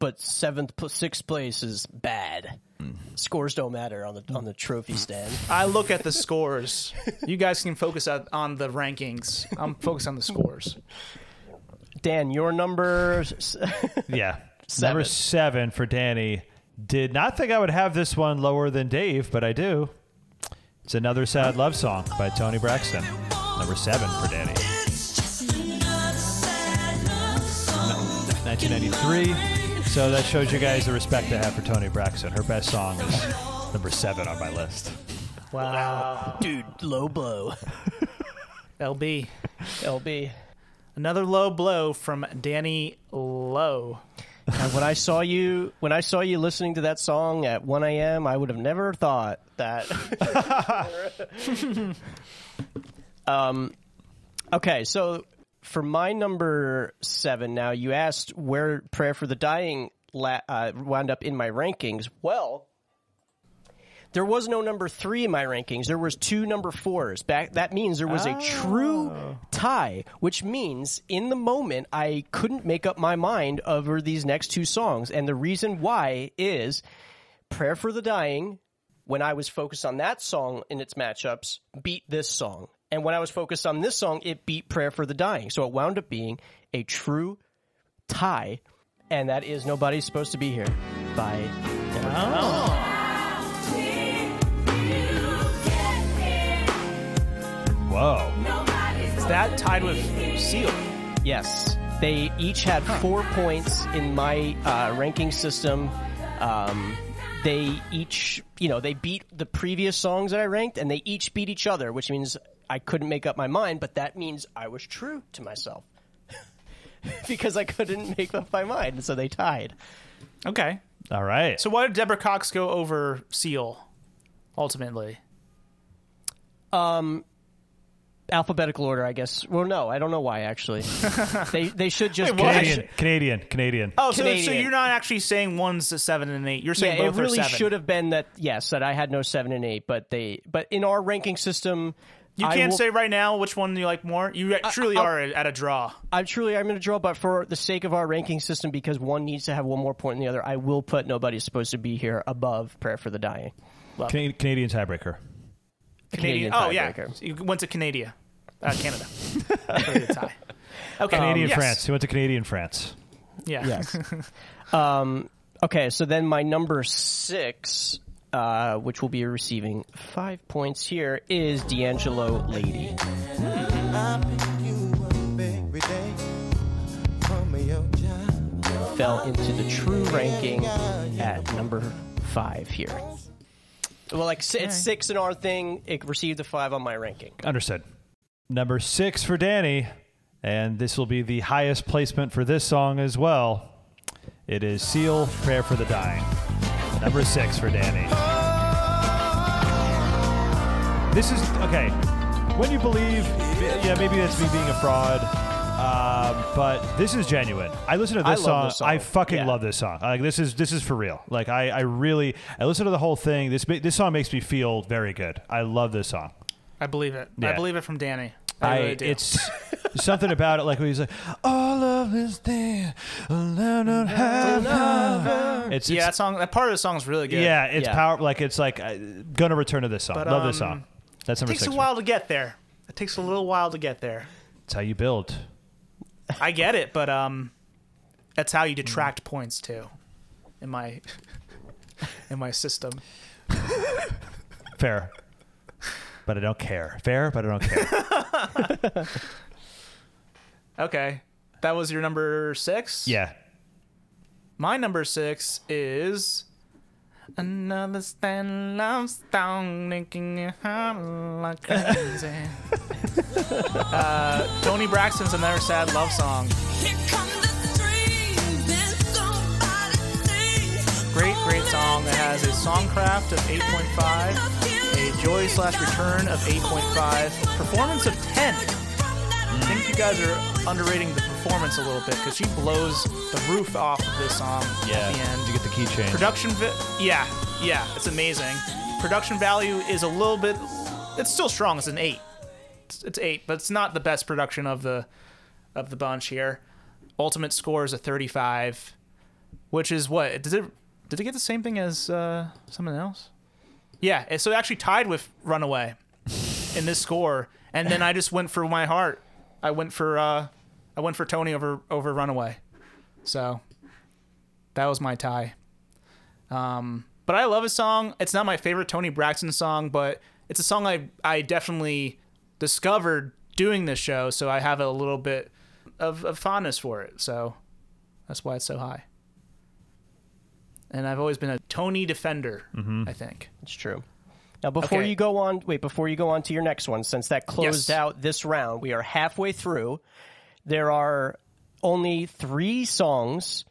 but seventh, sixth place is bad. Scores don't matter on the on the trophy stand. I look at the scores. You guys can focus on, on the rankings. I'm focused on the scores. Dan, your number. [laughs] Yeah. Seven. Number seven for Danny. Did not think I would have this one lower than Dave, but I do. It's another sad love song by Toni Braxton. Number seven for Danny. 1993. So that shows you guys the respect I have for Toni Braxton. Her best song is number seven on my list. Wow. Dude, low blow. [laughs] LB. LB. Another low blow from Danny Lowe. And when I saw you, when I saw you listening to that song at 1 a.m., I would have never thought that. [laughs] [laughs] um, okay, so for my number seven, now you asked where "Prayer for the Dying" la- uh, wound up in my rankings. Well, there was no number three in my rankings. There was two number fours. Back that means there was a true tie, which means in the moment I couldn't make up my mind over these next two songs, and the reason why is "Prayer for the Dying." When I was focused on that song in its matchups, beat this song, and when I was focused on this song, it beat "Prayer for the Dying." So it wound up being a true tie, and that is "Nobody's Supposed to Be Here" by. Whoa. Is that tied with Seal? Yes. They each had four points in my uh, ranking system. Um, they each, you know, they beat the previous songs that I ranked, and they each beat each other, which means I couldn't make up my mind, but that means I was true to myself. [laughs] because I couldn't make up my mind, and so they tied. Okay. All right. So why did Deborah Cox go over Seal ultimately? Um, alphabetical order, I guess. Well, no, I don't know why, actually. [laughs] they, they should just. Wait, what? Canadian, Canadian, Canadian. Oh, so, so you're not actually saying one's a seven and eight. You're Yeah, saying it both are really seven. should have been that. Yes, that I had no seven and eight, but they. But in our ranking system, You I can't will- say right now which one you like more. You truly I'll- are at a draw. I'm truly I'm going to draw, but for the sake of our ranking system, because one needs to have one more point than the other, I will put nobody's supposed to be here above prayer for the dying. Canadian, Canadian tiebreaker. Canadian. Canadian oh yeah, tiebreaker. you went to Canada, uh, Canada. [laughs] That's where tie. [laughs] Okay, Canadian yes. France. He went to Canadian France. Yeah. Yes. [laughs] um, okay, so then my number six, uh, which will be receiving five points here, is D'Angelo Lady. I pick you up every day from your job. Fell into the true ranking at number five here. Well, like it's six in our thing. It received a five on my ranking. Understood. Number six for Danny, and this will be the highest placement for this song as well. It is Seal, Prayer for the Dying. Number six for Danny. This is, okay, when you believe, yeah, maybe that's me being a fraud, um, but this is genuine. I listen to this, love song, this song. I fucking Yeah. love this song. Like, this is this is for real. Like, I, I really, I listen to the whole thing. This, this song makes me feel very good. I love this song. I believe it. I believe it from Danny. I, really do. it's something about it, like when he's like, "All of this thing, I don't have time." It's, yeah, that it's song. That part of the song is really good. yeah, it's Yeah. power. Like it's like uh, gonna return to this song. But, Love this um, song. That's It number takes six. a for- while to get there. It takes a little while to get there. That's how you build. I get it, but um, that's how you detract points too. In my [laughs] in my system. Fair, but I don't care. Fair, but I don't care. [laughs] [laughs] Okay, that was your number six. yeah. My number six is another stand love song making your heart like crazy. [laughs] uh, Toni Braxton's another sad love song. Great, great song that has a songcraft of 8.5, a joy slash return of 8.5, performance of 10. I think you guys are underrating the performance a little bit because she blows the roof off of this song Yeah. at the Did end. you get the keychain? Production, vi- yeah, yeah, it's amazing. Production value is a little bit, it's still strong. It's an eight. It's, it's eight, but it's not the best production of the of the bunch here. Ultimate score is a 35, which is what did it did it get the same thing as uh, something else? Yeah, so it actually tied with Runaway [laughs] in this score, and then I just went for my heart. I went for uh, I went for Toni over over Runaway, so that was my tie. Um, but I love his song. It's not my favorite Toni Braxton song, but it's a song I I definitely discovered doing this show, so I have a little bit of, of fondness for it. So that's why it's so high. And I've always been a Toni defender. I think. It's true. Now, before Okay. you go on, wait, before you go on to your next one, since that closed Yes. out this round, we are halfway through. There are only three songs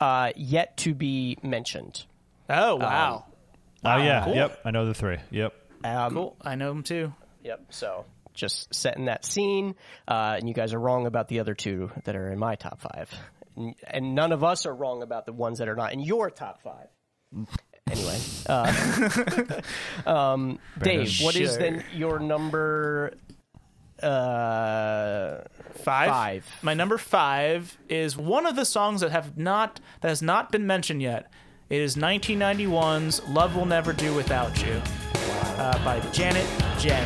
uh, yet to be mentioned. Oh wow, oh yeah. cool. Yep. I know the three. Yep. Um, cool. I know them too. Yep. So just setting that scene, uh, and you guys are wrong about the other two that are in my top five, and, and none of us are wrong about the ones that are not in your top five. Anyway, uh, [laughs] um, Dave, what is then your number uh, Five. Five. My number five is one of the songs that have not that has not been mentioned yet. It is 1991's "Love Will Never Do Without You" uh, by Janet J.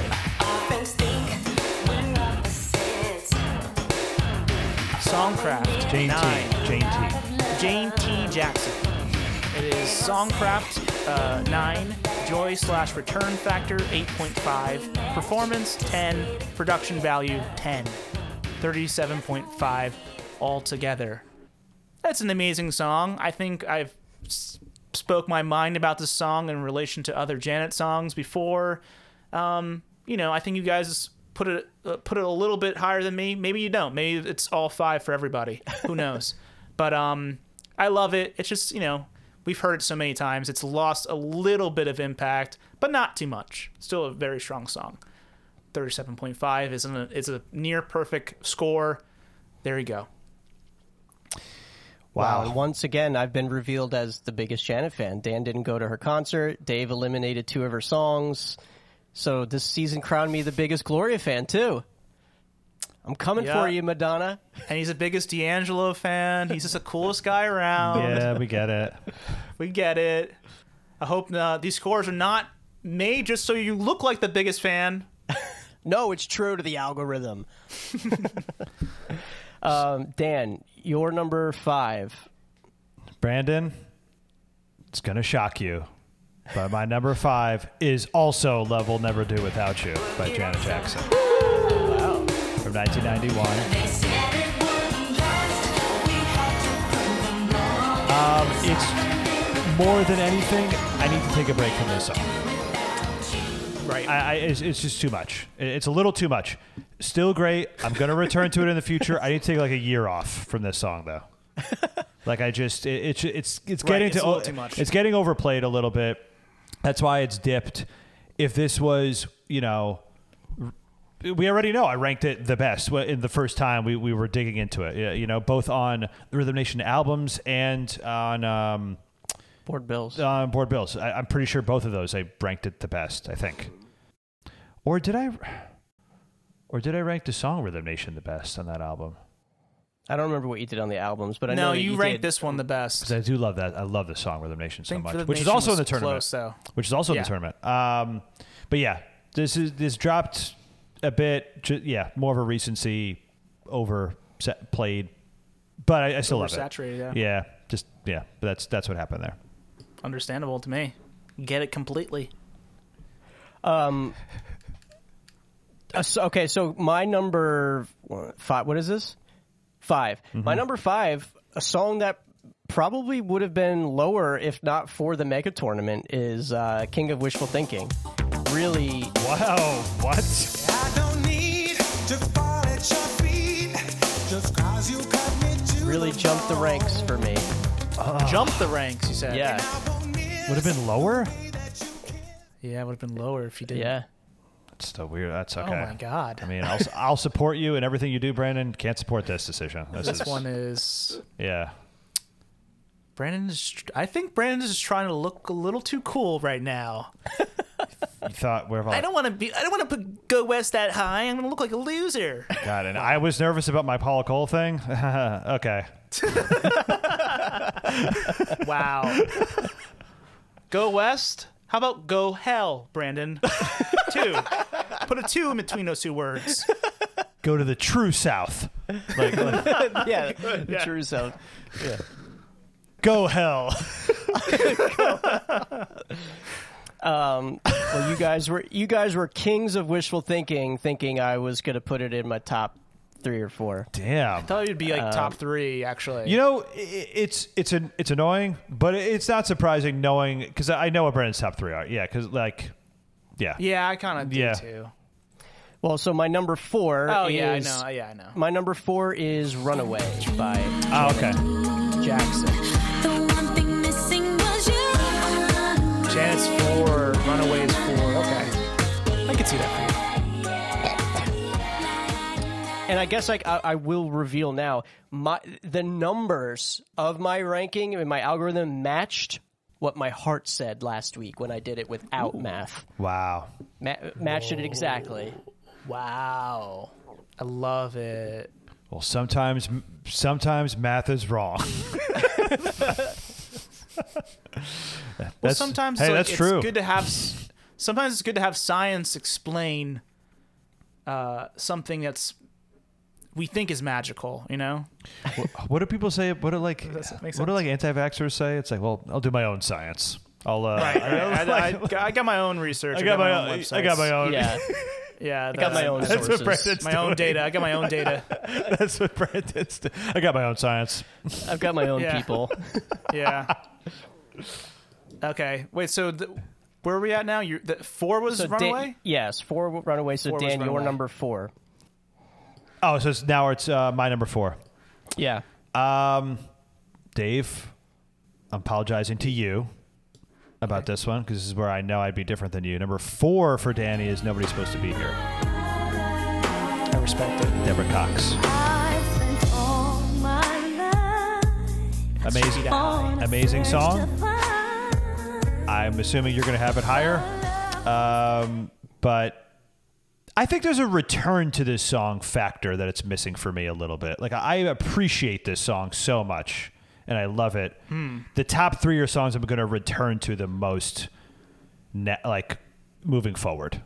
Songcraft Jane nine. T. Jane T. Jane T. Jackson. It is Songcraft uh, 9, Joy slash Return Factor 8.5, Performance 10, Production Value 10, 37.5 altogether. That's an amazing song. I think I've s- spoke my mind about this song in relation to other Janet songs before. Um, you know, I think you guys put it uh, put it a little bit higher than me. Maybe you don't. Maybe it's all five for everybody. Who [laughs] knows? but um, I love it. It's just you know we've heard it so many times. It's lost a little bit of impact, but not too much. Still a very strong song. Thirty-seven point five is a is a near perfect score. There you go. Wow. Wow. And once again, I've been revealed as the biggest Janet fan. Dan didn't go to her concert. Dave eliminated two of her songs. So this season crowned me the biggest Gloria fan, too. I'm coming Yeah. for you, Madonna. And he's the biggest D'Angelo fan. He's just the coolest guy around. Yeah, we get it. [laughs] We get it. I hope uh, these scores are not made just so you look like the biggest fan. [laughs] No, it's true to the algorithm. [laughs] um, Dan, your number five. Brandon, it's gonna shock you, but my number five is also "Love Will Never Do Without You" by Janet Jackson. From 1991. Um, it's more than anything. I need to take a break from this song. Right. I, I it's, it's just too much. It's a little too much. Still great. I'm gonna return to it in the future. I need to take like a year off from this song though. [laughs] like I just it, it's it's it's Right, getting it's to a little too much. It's getting overplayed a little bit. That's why it's dipped. If this was you know. We already know I ranked it the best in the first time we, we were digging into it. Yeah, You know, both on the Rhythm Nation albums and on um, Bored Bills. on Bored Bills. I, I'm pretty sure both of those I ranked it the best. I think, or did I, or did I rank the song Rhythm Nation the best on that album? I don't remember what you did on the albums, but I know no, that you you ranked did. this one the best. 'Cause I do love that. I love the song Rhythm Nation so think much, Rhythm which is Nation also in the tournament. close, though. Which is also in Yeah. the tournament. Um, but yeah, this is this dropped a bit. Ju- yeah, more of a recency over set, played, but I, I still love it. Oversaturated, yeah. Yeah, just yeah. But that's that's what happened there. Understandable to me. Get it completely. Um, uh, so- okay, so my number five. What is this? 5 My number five, a song that probably would have been lower if not for the mega tournament, is uh, "King of Wishful Thinking." Really, Wow, what? I don't need to fall at your feet just 'cause you cut me to really the jumped the ranks for me. Jump the ranks, you said. Yeah, Would have been lower. Yeah, it would have been lower if you didn't. yeah. That's still weird. That's oh okay. Oh my god. I mean, I'll I'll support you in everything you do, Brandon. Can't support this decision. This, this is one is yeah. Brandon is. I think Brandon is trying to look a little too cool right now. You thought where I don't want to be. I don't want to go west that high. I'm gonna look like a loser. God, and I was nervous about my Paula Cole thing. [laughs] okay. [laughs] Wow. go west. How about go hell, Brandon? [laughs] two. Put a two in between those two words. Go to the true South. Like, like, [laughs] yeah, the true sound. go hell. [laughs] Um, well, you guys were you guys were kings of wishful thinking, thinking I was gonna put it in my top three or four. Damn. I thought you'd be like uh, top three, actually. You know, i- i- it's it's an it's annoying, but it's not surprising knowing because I know what Brandon's top three are. Yeah, because like, yeah, yeah, I kind of do Yeah. too. Well, so my number four. Oh yeah, I is, know. Oh, yeah, I know. My number four is "Runaway" by Oh, okay. Jackson. The one thing missing was you. Janet's four, Runaways four. Okay, I can see that for you. And I guess like I, I will reveal now, my the numbers of my ranking and my algorithm matched what my heart said last week when I did it without math. Wow. Ma- matched it exactly. Wow, I love it. Well, sometimes sometimes math is wrong. [laughs] Well, That's- sometimes hey, like, that's it's true. good to have. Sometimes it's good to have science explain uh, something that's we think is magical. You know, What do people say? What do like Does that make what do like anti-vaxxers say? It's like, well, I'll do my own science. I'll uh, right? I, right. [laughs] I, I, I got my own research. I got my own. websites. I got my own. Yeah, [laughs] Yeah, I got my own That's what sources. Brandon's my own data. I got my own data. [laughs] That's what Brandon's. do- I got my own science. I've got my own Yeah. people. Yeah. Okay. Wait. So th- where are we at now? You the four was So Dan- Runaway. yes, four Runaway. So Four was Dan, your Runaway. number four. Oh, so it's, now it's uh, my number four. Yeah. Um, Dave, I'm apologizing to you about this one because this is where I know I'd be different than you. Number four for Danny is nobody's supposed to be here. I respect it. Deborah Cox, I spent all my life amazing, on amazing song. I'm assuming you're going to have it higher, um, but I think there's a return to this song factor that it's missing for me a little bit. Like I appreciate this song so much, and I love it. The top three are songs I'm going to return to the most, ne- like moving forward.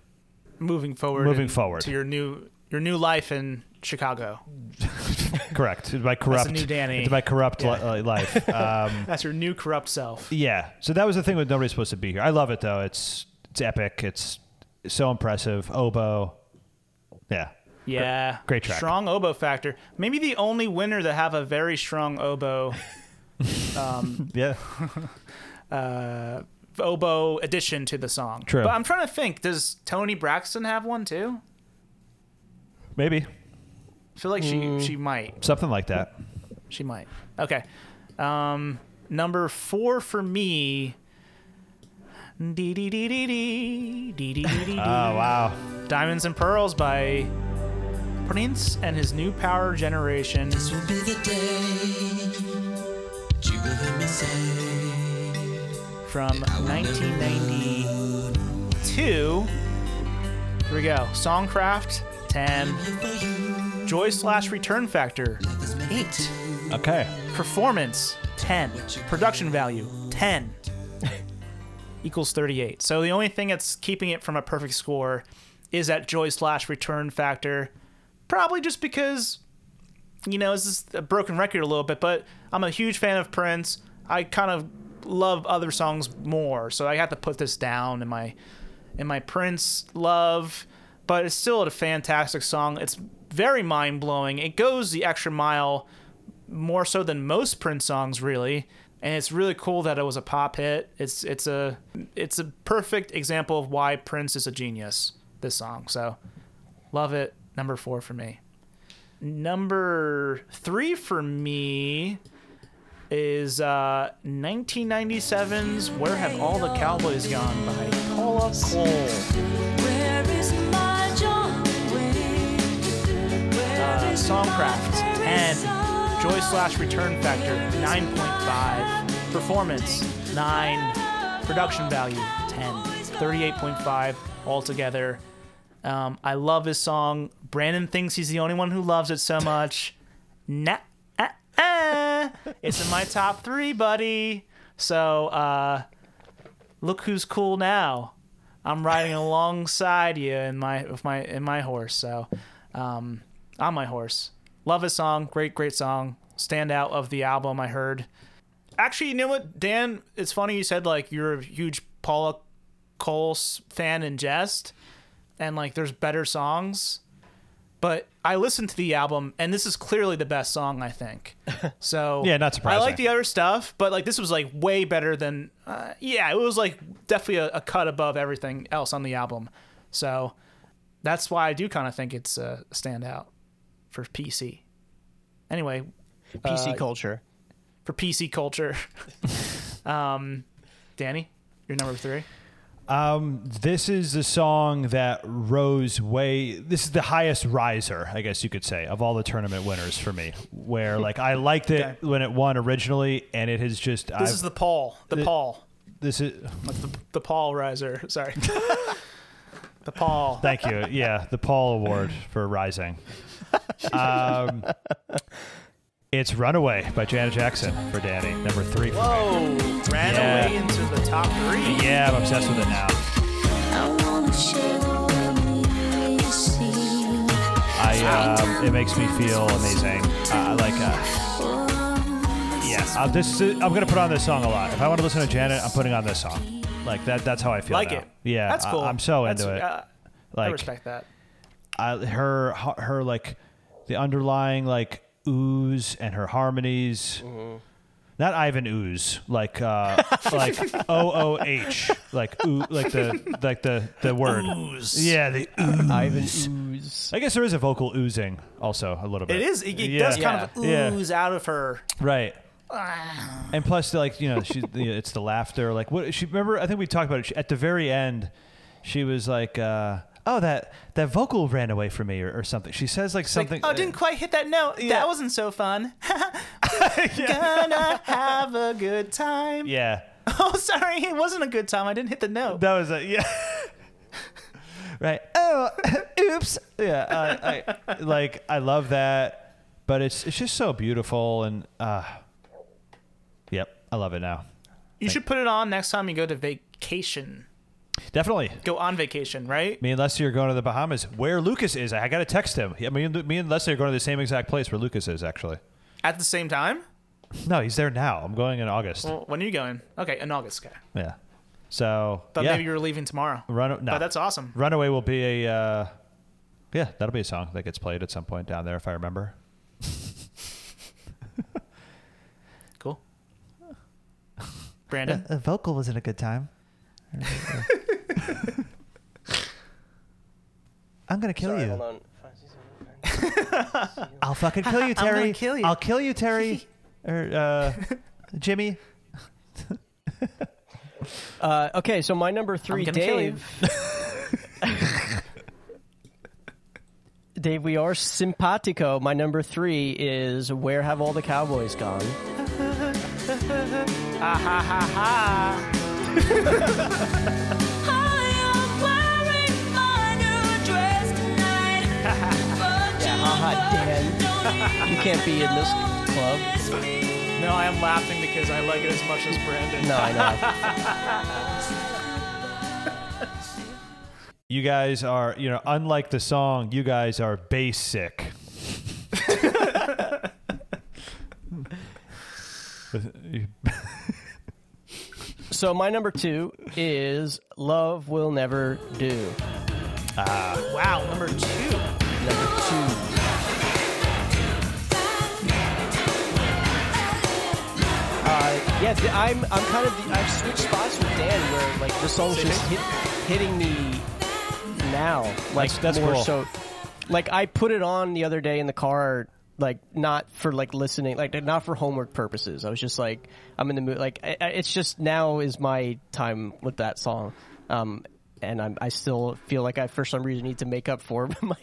Moving forward. Moving forward. to your new your new life in Chicago. [laughs] Correct. It's my corrupt. new Danny. It's my corrupt Yeah. li- life. [laughs] Um, That's your new corrupt self. yeah. So that was the thing with nobody's supposed to be here. I love it though. It's it's epic. It's so impressive. Oboe. Yeah. Yeah. great track. Strong oboe factor. Maybe the only winner to have a very strong oboe [laughs] Yeah. [laughs] uh, oboe addition to the song. True. But I'm trying to think. Does Toni Braxton have one too? Maybe I feel like she she might. something like that. She might. Okay. Um, number four for me. Dee dee dee dee dee dee dee dee. Oh wow! Diamonds and Pearls by Prince and his new power generation. This will be the day that you will hear me say. From 1992. Here we go. Songcraft 10. Joy slash Return Factor 8. Okay. Performance 10. Production value 10. Equals 38. So the only thing that's keeping it from a perfect score is that joy slash return factor. Probably just because you know, this is a broken record a little bit, but I'm a huge fan of Prince. I kind of love other songs more, so I have to put this down in my in my Prince love. But it's still a fantastic song. It's very mind blowing. It goes the extra mile more so than most Prince songs, really. And it's really cool that it was a pop hit. It's it's a it's a perfect example of why Prince is a genius. This song, so love it. Number four for me. Number three for me is uh, 1997's "Where Have All the Cowboys Gone" by Paula Cole. Where is my John Uh, Songcraft 10, Joy slash Return Factor 9.5, Performance 9, Production Value 10, 38.5 altogether. Um, I love this song. Brandon thinks he's the only one who loves it so much. Nah, uh, uh. it's in my top three, buddy. So uh, look who's cool now. I'm riding alongside you in my with my in my horse. So um, on my horse. Love this song. Great, great song. Standout of the album. I heard. Actually, you know what, Dan? It's funny you said like you're a huge Paula Cole fan in jest, and like there's better songs. But I listened to the album, and this is clearly the best song I think. [laughs] So Yeah, not surprising. I like the other stuff, but like this was like way better than. Uh, yeah, it was like definitely a, a cut above everything else on the album. So that's why I do kind of think it's a standout for PC. Anyway, PC Uh, culture. for PC culture, [laughs] um, Danny, you're number three. Um, this is the song that rose way. This is the highest riser, I guess you could say, of all the tournament winners for me. Where like I liked it [laughs] Okay. when it won originally, and it has just. This I've, is the Paul, the the- Paul, this is. the, the Paul riser. Sorry, [laughs] the Paul. Thank you. Yeah, the Paul Award for rising. Um, it's "Runaway" by Janet Jackson for Danny, number three. For me. Whoa, ran Yeah. away into the top three. Yeah, I'm obsessed with it now. I wanna show. I um, it makes me feel amazing. Uh, like uh, yeah, I'm just I'm gonna put on this song a lot. If I want to listen to Janet, I'm putting on this song. Like that. That's how I feel. Like now. it. Yeah, that's cool. I'm so That's- into it. uh, I respect that. I, her her like the underlying like ooze and her harmonies. Not Ivan ooze, like uh, [laughs] like O O H, like ooh, like the like the the word. Ooze. Yeah, the ooze. Ivan Ooze. I guess there is a vocal oozing also a little bit. It is. It, it Yeah. does kind of Yeah. ooze out of her. Right. And plus, like you know, she you know, it's the laughter. Like what she remember? I think we talked about it. She, at the very end, she was like, uh, "Oh, that that vocal ran away from me," or, or something. She says like something. oh, didn't quite hit that note. Yeah. That wasn't so fun. [laughs] [laughs] Gonna have a good time. yeah, [laughs] Oh, sorry, it wasn't a good time. I didn't hit the note. that was a yeah. right. Oh, oops. Yeah. I, I like. I love that, but it's it's just so beautiful and. uh Yep, I love it now. You should put it on next time you go to vacation. Definitely. Go on vacation, right? Me and Leslie are going to the Bahamas, where Lucas is. I got to text him. Yeah, me, and, me and Leslie are going to the same exact place where Lucas is, actually. At the same time? No, he's there now. I'm going in August. Well, when are you going? Okay, in August. Okay. yeah. So, Thought yeah. maybe you were leaving tomorrow. Run, no. But that's awesome. Runaway will be a, uh, yeah, that'll be a song that gets played at some point down there, if I remember. [laughs] Cool. Brandon? The vocal wasn't a good time. I'm going to kill Sorry, you. hold on. [laughs] I'll fucking kill [laughs] you, I'm gonna Terry. kill you. I'll kill you, Terry. or, [laughs] uh, Jimmy. Uh, okay, so my number three, gonna kill you. Dave. Dave, we are simpatico. My number three is Where Have All the Cowboys Gone? Ah, ha, ha, ha. I my new dress you haha, Dan. don't You can't be in this club. No, I am laughing because I like it as much as Brandon. No, I know. [laughs] You guys are, you know, unlike the song, you guys are basic. [laughs] [laughs] So my number two is Love Will Never Do. Wow, number two. Number two. Uh, yeah, th- I'm I'm kind of the, I've switched spots with Dan where like the song's just hit, hitting me now, like That's- that's more cool. so. Like I put it on the other day in the car, like not for like listening, like not for homework purposes. I was just like, I'm in the mood. Like I, I- it's just now is my time with that song. Um, and I'm, I still feel like I, for some reason, need to make up for [laughs] my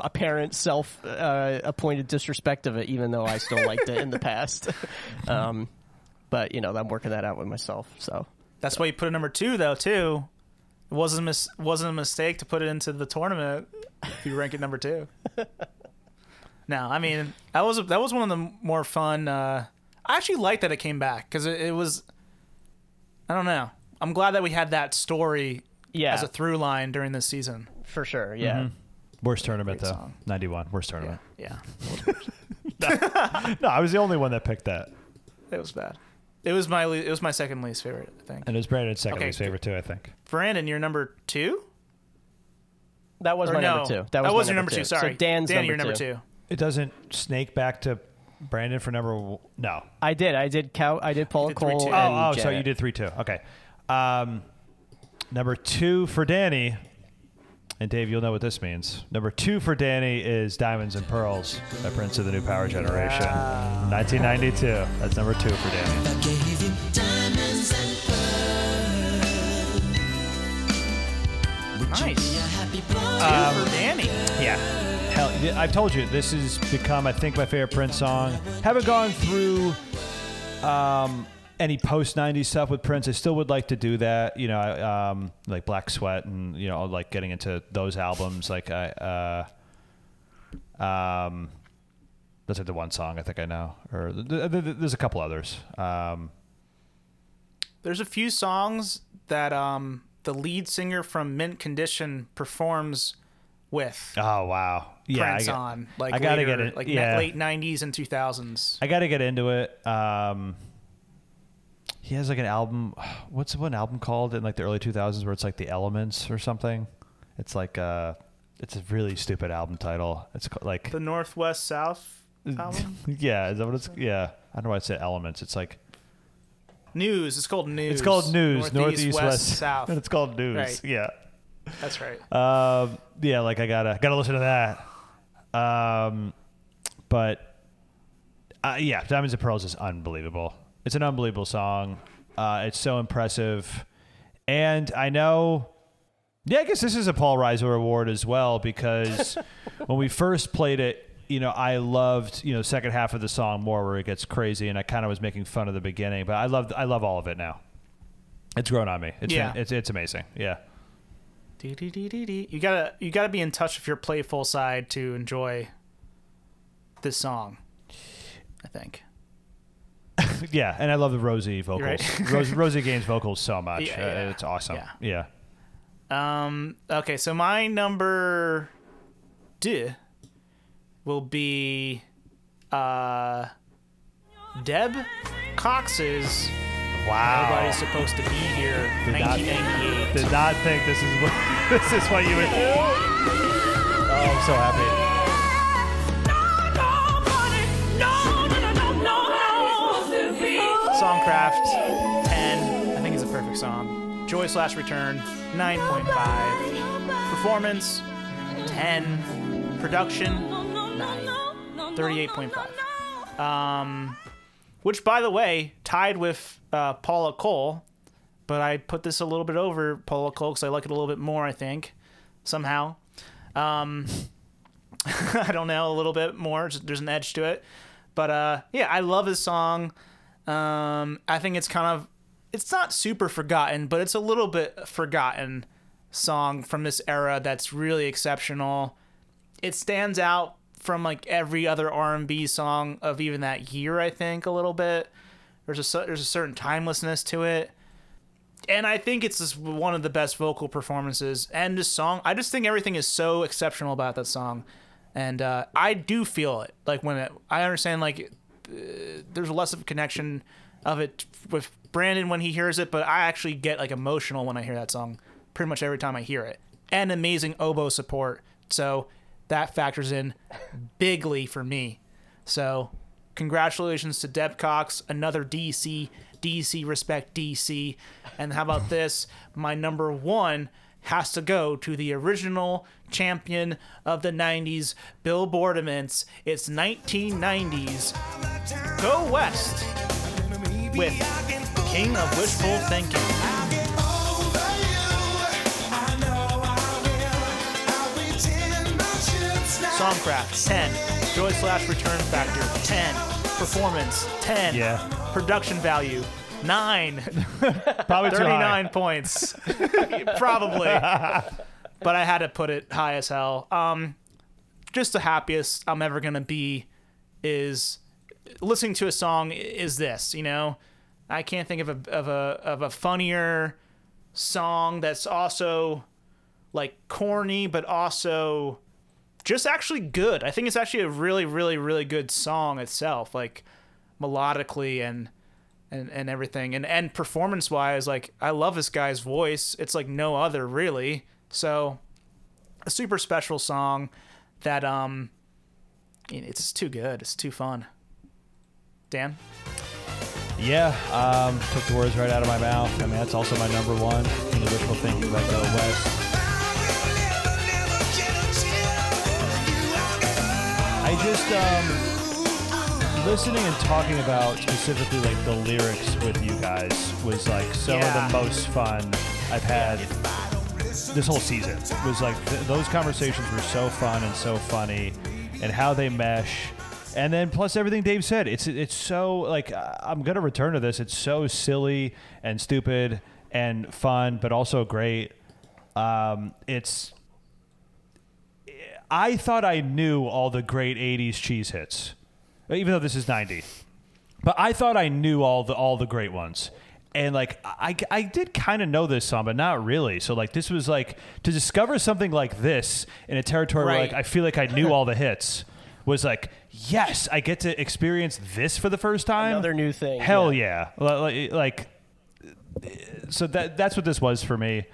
apparent self-appointed disrespect of it, even though I still liked it in the past. [laughs] um, but you know, I'm working that out with myself. So That's why you put it number two, though. Too, it wasn't a mis- wasn't a mistake to put it into the tournament if you rank it number two. [laughs] no, I mean that was that was one of the more fun. Uh, I actually like that it came back because it, it was. I don't know. I'm glad that we had that story yeah, as a through line during this season. for sure. Yeah. Worst tournament Great though. song. 91. Worst tournament. Yeah, [laughs] No, I was the only one that picked that. it was bad. It was my le- it was my second least favorite. I think. And it was Brandon's second Okay, least favorite too, I think. Brandon, you're number two. That was Or my no, number two. That was, my your number two. Sorry, So Dan's Dan, number, you're number two. two. It doesn't snake back to Brandon for number w- no. I did. I did. Cow- I did Paula did three, Cole. two. and Oh, oh, so Janet. you did three two. Okay. Um, number two for Danny, and Dave, you'll know what this means. Number two for Danny is Diamonds and Pearls by Prince of the New Power Generation, 1992. That's number two for Danny. Nice. Two for Danny. Yeah. Hell, I've told you this has become, I think, my favorite Prince song. Haven't gone through um, any post '90s stuff with Prince. I still would like to do that. You know, I, um, like Black Sweat, and you know, like getting into those albums. Like I, uh, um, that's like the one song I think I know. Or th- th- th- there's a couple others. Um, There's a few songs that um the lead singer from Mint Condition performs with oh wow, yeah, I, got- on like I gotta later, get it- like yeah. late '90s and 2000s. I got to get into it. Um, he has like an album. [sighs] What's one album called in like the early 2000s where it's like the Elements or something? It's like uh, it's a really stupid album title. It's ca- like The Northwest South album. [laughs] yeah, is that what it's? Yeah, I don't know why it said Elements. It's like News. It's called News. it's called News, Northeast, West, South. and [laughs] it's called News. Right. Yeah. That's right. Um, yeah, like I gotta gotta listen to that. Um, but uh, yeah, Diamonds and Pearls is unbelievable. It's an unbelievable song. Uh, it's so impressive, and I know. Yeah, I guess this is a Paul Reiser award as well because [laughs] when we first played it, you know, I loved you know second half of the song more where it gets crazy, and I kind of was making fun of the beginning, but I love I love all of it now. It's grown on me. It's Yeah. it's it's amazing. Yeah. You gotta you gotta be in touch with your playful side to enjoy this song. I think. [laughs] Yeah, and I love the Rosie vocals. right. Rosie, [laughs] Rosie Gaines vocals so much. Yeah, Uh, it's awesome. Yeah. Yeah. Um. Okay. So my number, two will be, uh, Deb Cox's Wow. "Nobody's Supposed to Be Here" Did not- Did not think this is what [laughs] this is what you would. Oh, I'm so happy. Songcraft 10. I think it's a perfect song. Joy slash return 9.5. Performance 10. Production 9. 38.5. Um, which, by the way, tied with uh, Paula Cole, but I put this a little bit over Paula Cole because I like it a little bit more, I think, somehow. Um, [laughs] I don't know, a little bit more. There's an edge to it. But uh, yeah, I love his song. Um, I think it's kind of, it's not super forgotten, but it's a little bit forgotten song from this era that's really exceptional. It stands out from like every other R&B song of even that year, I think, a little bit. There's a there's a certain timelessness to it. And I think it's just one of the best vocal performances and this song. I just think everything is so exceptional about that song. And uh, I do feel it. Like when it, I understand like there's less of a connection of it with Brandon when he hears it, but I actually get like emotional when I hear that song pretty much every time I hear it. And amazing oboe support. So that factors in bigly for me. So congratulations to Deb Cox, another DC, DC respect DC. And how about this? My number one has to go to the original champion of the 90s Billboard-aments. It's 1990s Go West with King of Wishful Thinking. Songcraft 10, Joy slash Return Factor 10, Performance 10, Yeah. Production Value 9, [laughs] Probably too high. 39 points. [laughs] Probably. but I had to put it high as hell. Um, just the happiest I'm ever going to be is listening to a song is this, you know? I can't think of a of a of a funnier song that's also like corny but also just actually good. I think it's actually a really really really good song itself, like melodically and and and everything and and performance wise like I love this guy's voice. It's like no other really. So a super special song that um it's too good. It's too fun. Dan? Yeah, um, took the words right out of my mouth. I mean, that's also my number one in the wishful thinking by Go West. I just um, listening and talking about specifically like the lyrics with you guys was like some Yeah. of the most fun I've had this whole season. It was like th- those conversations were so fun and so funny, and how they mesh. And then plus everything Dave said, it's it's so like I'm gonna return to this. It's so silly and stupid and fun, but also great. Um, it's I thought I knew all the great '80s cheese hits, even though this is '90. But I thought I knew all the all the great ones. And like I, I did kind of know this song, but not really. So like this was like to discover something like this in a territory where Right. like I feel like I knew [laughs] all the hits was like yes, I get to experience this for the first time. Another new thing, Hell yeah! Li- Like, so that that's what this was for me.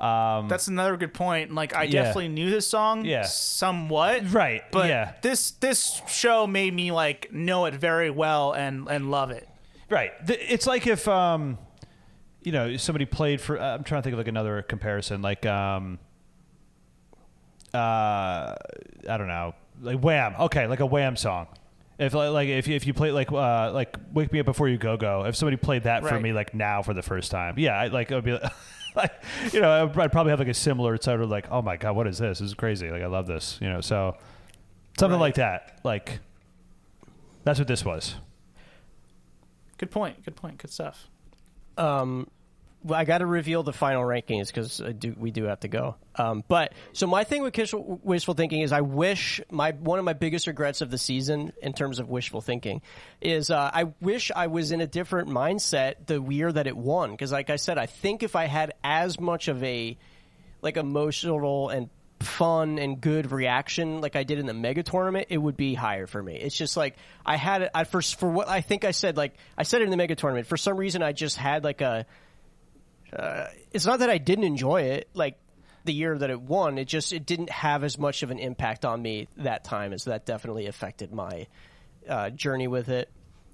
Um, That's another good point. Like I Yeah. definitely knew this song Yeah. somewhat. Right, But yeah. this this show made me like know it very well and and love it. Right. It's like if um, you know, somebody played for. Uh, I'm trying to think of like another comparison, like um, uh, I don't know, like Wham. Okay, like a Wham song. If like, like if you, if you play like uh like Wake Me Up Before You Go Go, if somebody played that for me like now for the first time, yeah, I like it would be like, [laughs] like you know I'd I'd probably have like a similar sort of like oh my god what is this? This is crazy. Like I love this. You know, so something Right. like that. Like that's what this was. Good point. Good point. Good stuff. um, I got to reveal the final rankings because we do have to go. Um, but so my thing with wishful, wishful thinking is I wish my one of my biggest regrets of the season in terms of wishful thinking is uh, I wish I was in a different mindset the year that it won because like I said I think if I had as much of a like emotional and fun and good reaction like I did in the mega tournament, it would be higher for me. It's just like I had it I first for what I think I said like I said it in the mega tournament. For some reason I just had like a uh, it's not that I didn't enjoy it like the year that it won. It just it didn't have as much of an impact on me that time as that definitely affected my uh, journey with it.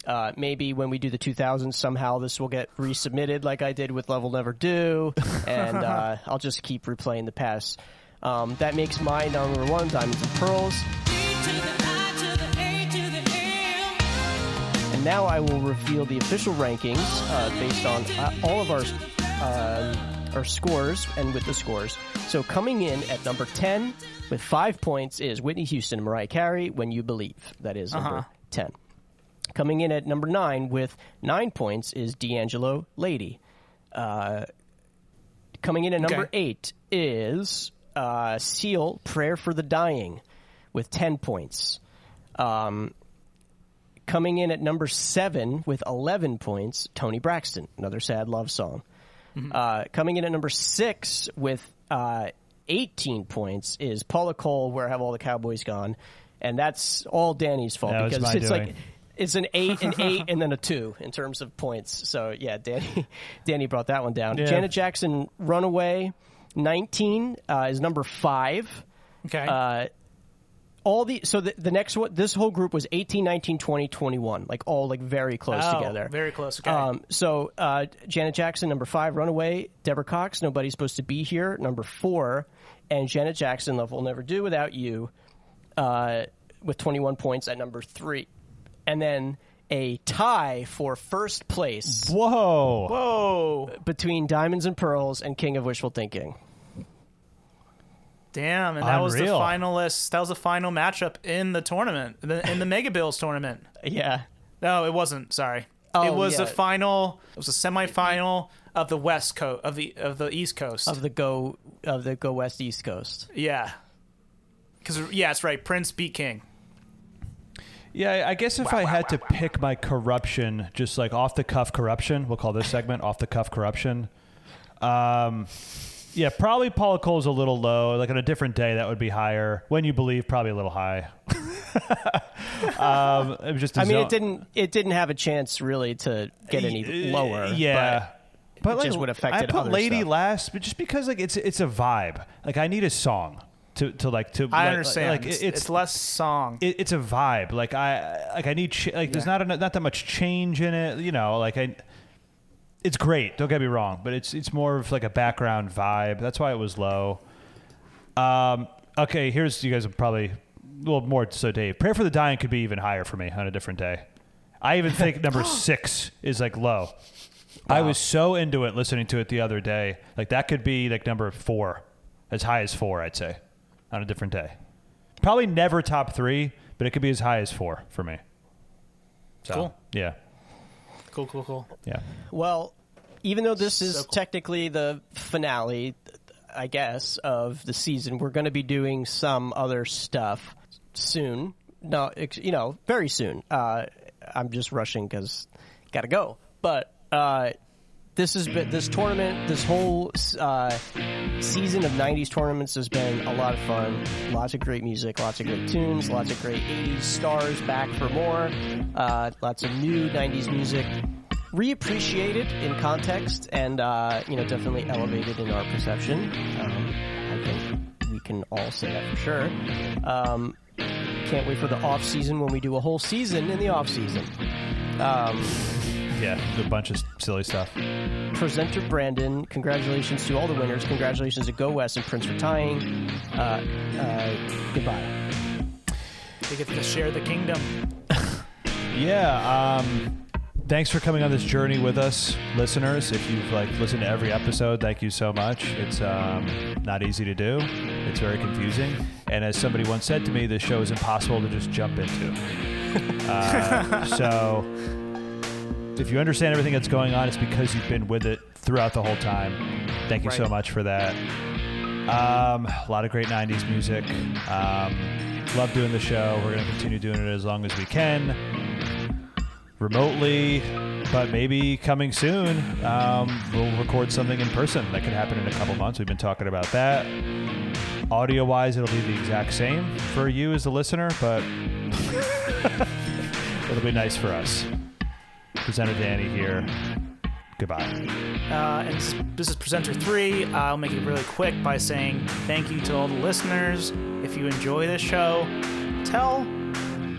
Uh, maybe when we do the 2000s, somehow this will get resubmitted like I did with Love Will Never Do, [laughs] and uh, I'll just keep replaying the past. Um, that makes my number one Diamonds and Pearls. And now I will reveal the official rankings uh, based on uh, all of our um, our scores and with the scores. So coming in at number 10 with five points is Whitney Houston Mariah Carey, When You Believe. That is number 10. Coming in at number 9 with nine points is D'Angelo, Lady. Uh, coming in at number Okay. 8 is uh, Seal, Prayer for the Dying with 10 points. Um, coming in at number seven with 11 points, Toni Braxton, another sad love song. Uh, coming in at number six with uh, 18 points is Paula Cole, Where Have All the Cowboys Gone? And that's all Danny's fault That because it's doing. like it's an eight, an eight, [laughs] and then a two in terms of points. So yeah, Danny, [laughs] Danny brought that one down. Yeah. Janet Jackson, Runaway, 19 uh, is number five. Okay. All the so the, the next one this whole group was 18 19 20 21 like all like very close Oh, together very close, okay. um so uh janet jackson number five runaway deborah cox nobody's supposed to be here number four and janet jackson love will never do without you uh with 21 points at number three and then a tie for first place Whoa. Whoa. between diamonds and pearls and king of wishful thinking Damn, and that was the Unreal. finalist. That was the final matchup in the tournament, in the, Mega Bills tournament. yeah No, it wasn't. Sorry. Oh, it was yeah. the final. It was a semifinal of the West Coast of the of the East Coast. of the go of the go west east coast yeah. Because yeah, that's right. Prince beat King. Yeah, I guess if I had to pick my corruption, just like off the cuff corruption, we'll call this segment off the cuff corruption. Um, yeah, probably Paula Cole's a little low. Like on a different day, that would be higher. When you believe, probably a little high. [laughs] um, it was just. a I mean, zone- it didn't. It didn't have a chance really to get any lower. Yeah. But, it just would affected I put other Lady stuff. last, but just because like it's it's a vibe. Like I need a song to to like to. I like- understand. Like it's, it's it's less song. it, it's a vibe. Like I like I need ch- like there's not enough, not that much change in it. You know, like I. It's great. Don't get me wrong, but it's it's more of like a background vibe. That's why it was low. Um. Okay. Here's you guys are probably well more so. Dave, prayer for the dying could be even higher for me on a different day. I even [laughs] think number six is like low. I was so into it listening to it the other day. Like that could be like number four, as high as four, I'd say, on a different day. Probably never top three, but it could be as high as four for me. So, Cool. Yeah. Cool, cool, cool. Yeah. Well, even though this is So cool. technically the finale, I guess, of the season, we're going to be doing some other stuff soon. No, you know, very soon. Uh, I'm just rushing because got to go. But uh, this has been this tournament, this whole uh, season of '90s tournaments has been a lot of fun. Lots of great music, lots of great tunes, lots of great '80s stars back for more. Uh, lots of new '90s music reappreciated in context and uh, you know definitely elevated in our perception. Um, I think we can all say that for sure. Um, can't wait for the off season when we do a whole season in the off season. Um, Yeah. A bunch of silly stuff. presenter Brandon, congratulations to all the winners. Congratulations to Go West and Prince for tying. Uh, uh, goodbye. They get to share the kingdom. [laughs] Yeah. Um, thanks for coming on this journey with us, listeners. If you've like listened to every episode, thank you so much. It's um, not easy to do. It's very confusing. And as somebody once said to me, this show is impossible to just jump into. [laughs] Uh, so if you understand everything that's going on, it's because you've been with it throughout the whole time. Thank you so much for that. Um, a lot of great 90s music. Um, love doing the show. We're going to continue doing it as long as we can. Remotely, but maybe coming soon, um, we'll record something in person. That could happen in a couple months. We've been talking about that. Audio wise, it'll be the exact same for you as the listener, but [laughs] it'll be nice for us. Presenter Danny here. Goodbye. Uh, and this is presenter three. I'll make it really quick by saying thank you to all the listeners. If you enjoy this show, tell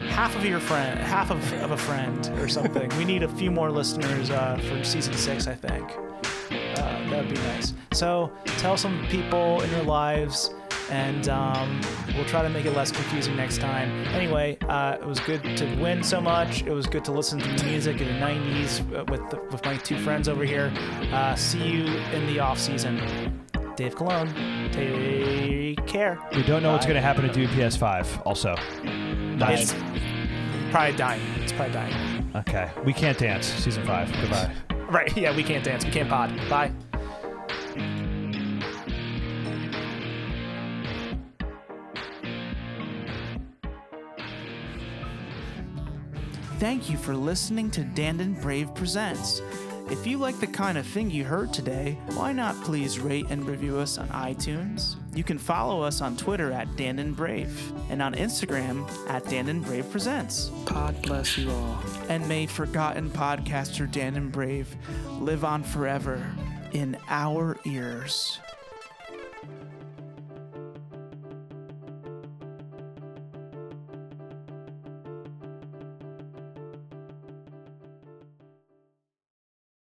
half of your friend, half of, of a friend or something. we need a few more listeners uh, for season six, I think. Uh, that would be nice. So tell some people in your lives, and um, we'll try to make it less confusing next time. Anyway, uh, it was good to win so much. It was good to listen to the music in the '90s with the, with my two friends over here. Uh, see you in the off season. Dave Cologne, take care. We don't know what's going to happen to DBPS 5 also. It's probably dying. It's probably dying. Okay. We can't dance. Season 5. Goodbye. [laughs] Right? Yeah, we can't dance. We can't pod. Bye. Thank you for listening to Dandan Brave Presents. If you like the kind of thing you heard today, why not please rate and review us on iTunes? You can follow us on Twitter at Dandan Brave and on Instagram at Dandan Brave Presents. God bless you all. And may forgotten podcaster Dandan Brave live on forever in our ears.